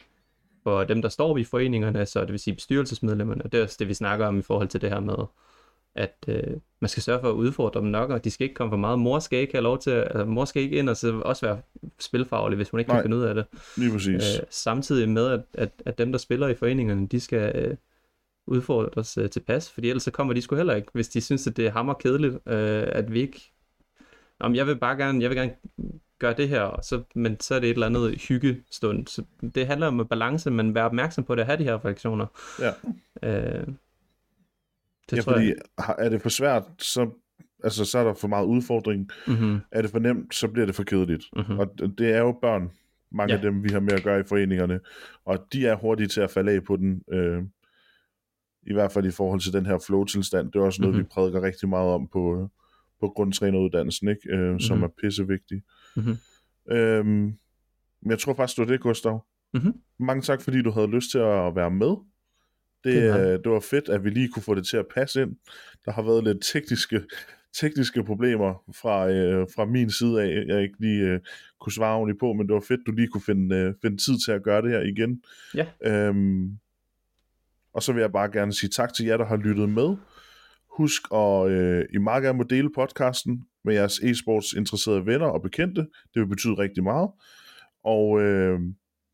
B: for dem, der står i foreningerne, så det vil sige bestyrelsesmedlemmerne, og det er også det, vi snakker om i forhold til det her med, at øh, man skal sørge for at udfordre dem nok, og de skal ikke komme for meget. Mor skal ikke have lov til, altså mor skal ikke ind og så også være spilfaglig, hvis hun ikke
A: Nej.
B: kan finde ud af det.
A: Lige præcis.
B: Øh, samtidig med, at, at, at dem, der spiller i foreningerne, de skal øh, udfordres øh, tilpas, fordi ellers så kommer de sgu heller ikke, hvis de synes, at det er hammer kedeligt, øh, at vi ikke... Men jeg vil bare gerne, jeg vil gerne gøre det her, og så, men så er det et eller andet hyggestund. Så det handler om balance, men være opmærksom på det, at have de her refleksioner.
A: Ja.
B: Øh, det
A: ja,
B: tror
A: fordi
B: jeg.
A: er det for svært, så, altså, så er der for meget udfordring.
B: Mm-hmm,
A: Er det for nemt, så bliver det for kedeligt.
B: mm-hmm.
A: Og det er jo børn, mange
B: ja.
A: Af dem, vi har med at gøre i foreningerne. Og de er hurtige til at falde af på den. Øh, I hvert fald i forhold til den her flow-tilstand. Det er også noget, mm-hmm.
B: Mhm.
A: vi prædiker rigtig meget om på, på grundtræneruddannelsen, ikke? Øh, mm-hmm. som
B: Mhm.
A: er pissevigtig.
B: Mhm.
A: Øhm, men jeg tror faktisk, det var det, Gustav.
B: Mhm.
A: Mange tak, fordi du havde lyst til at være med. Det,
B: Det var-
A: øh, det var fedt, at vi lige kunne få det til at passe ind. Der har været lidt tekniske tekniske problemer fra, øh, fra min side af, jeg ikke lige øh, kunne svare ordentligt på, men det var fedt, du lige kunne finde, øh, finde tid til at gøre det her igen.
B: Ja.
A: Øhm, og så vil jeg bare gerne sige tak til jer, der har lyttet med. Husk at øh, I meget gerne må dele podcasten med jeres e-sports interesserede venner og bekendte. Det vil betyde rigtig meget. Og øh,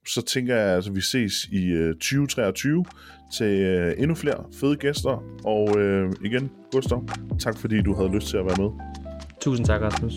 A: så tænker jeg, at altså, vi ses i øh, 2023 til øh, endnu flere fede gæster. Og øh, igen, Gustav, tak fordi du havde lyst til at være med.
B: Tusind tak, Rasmus.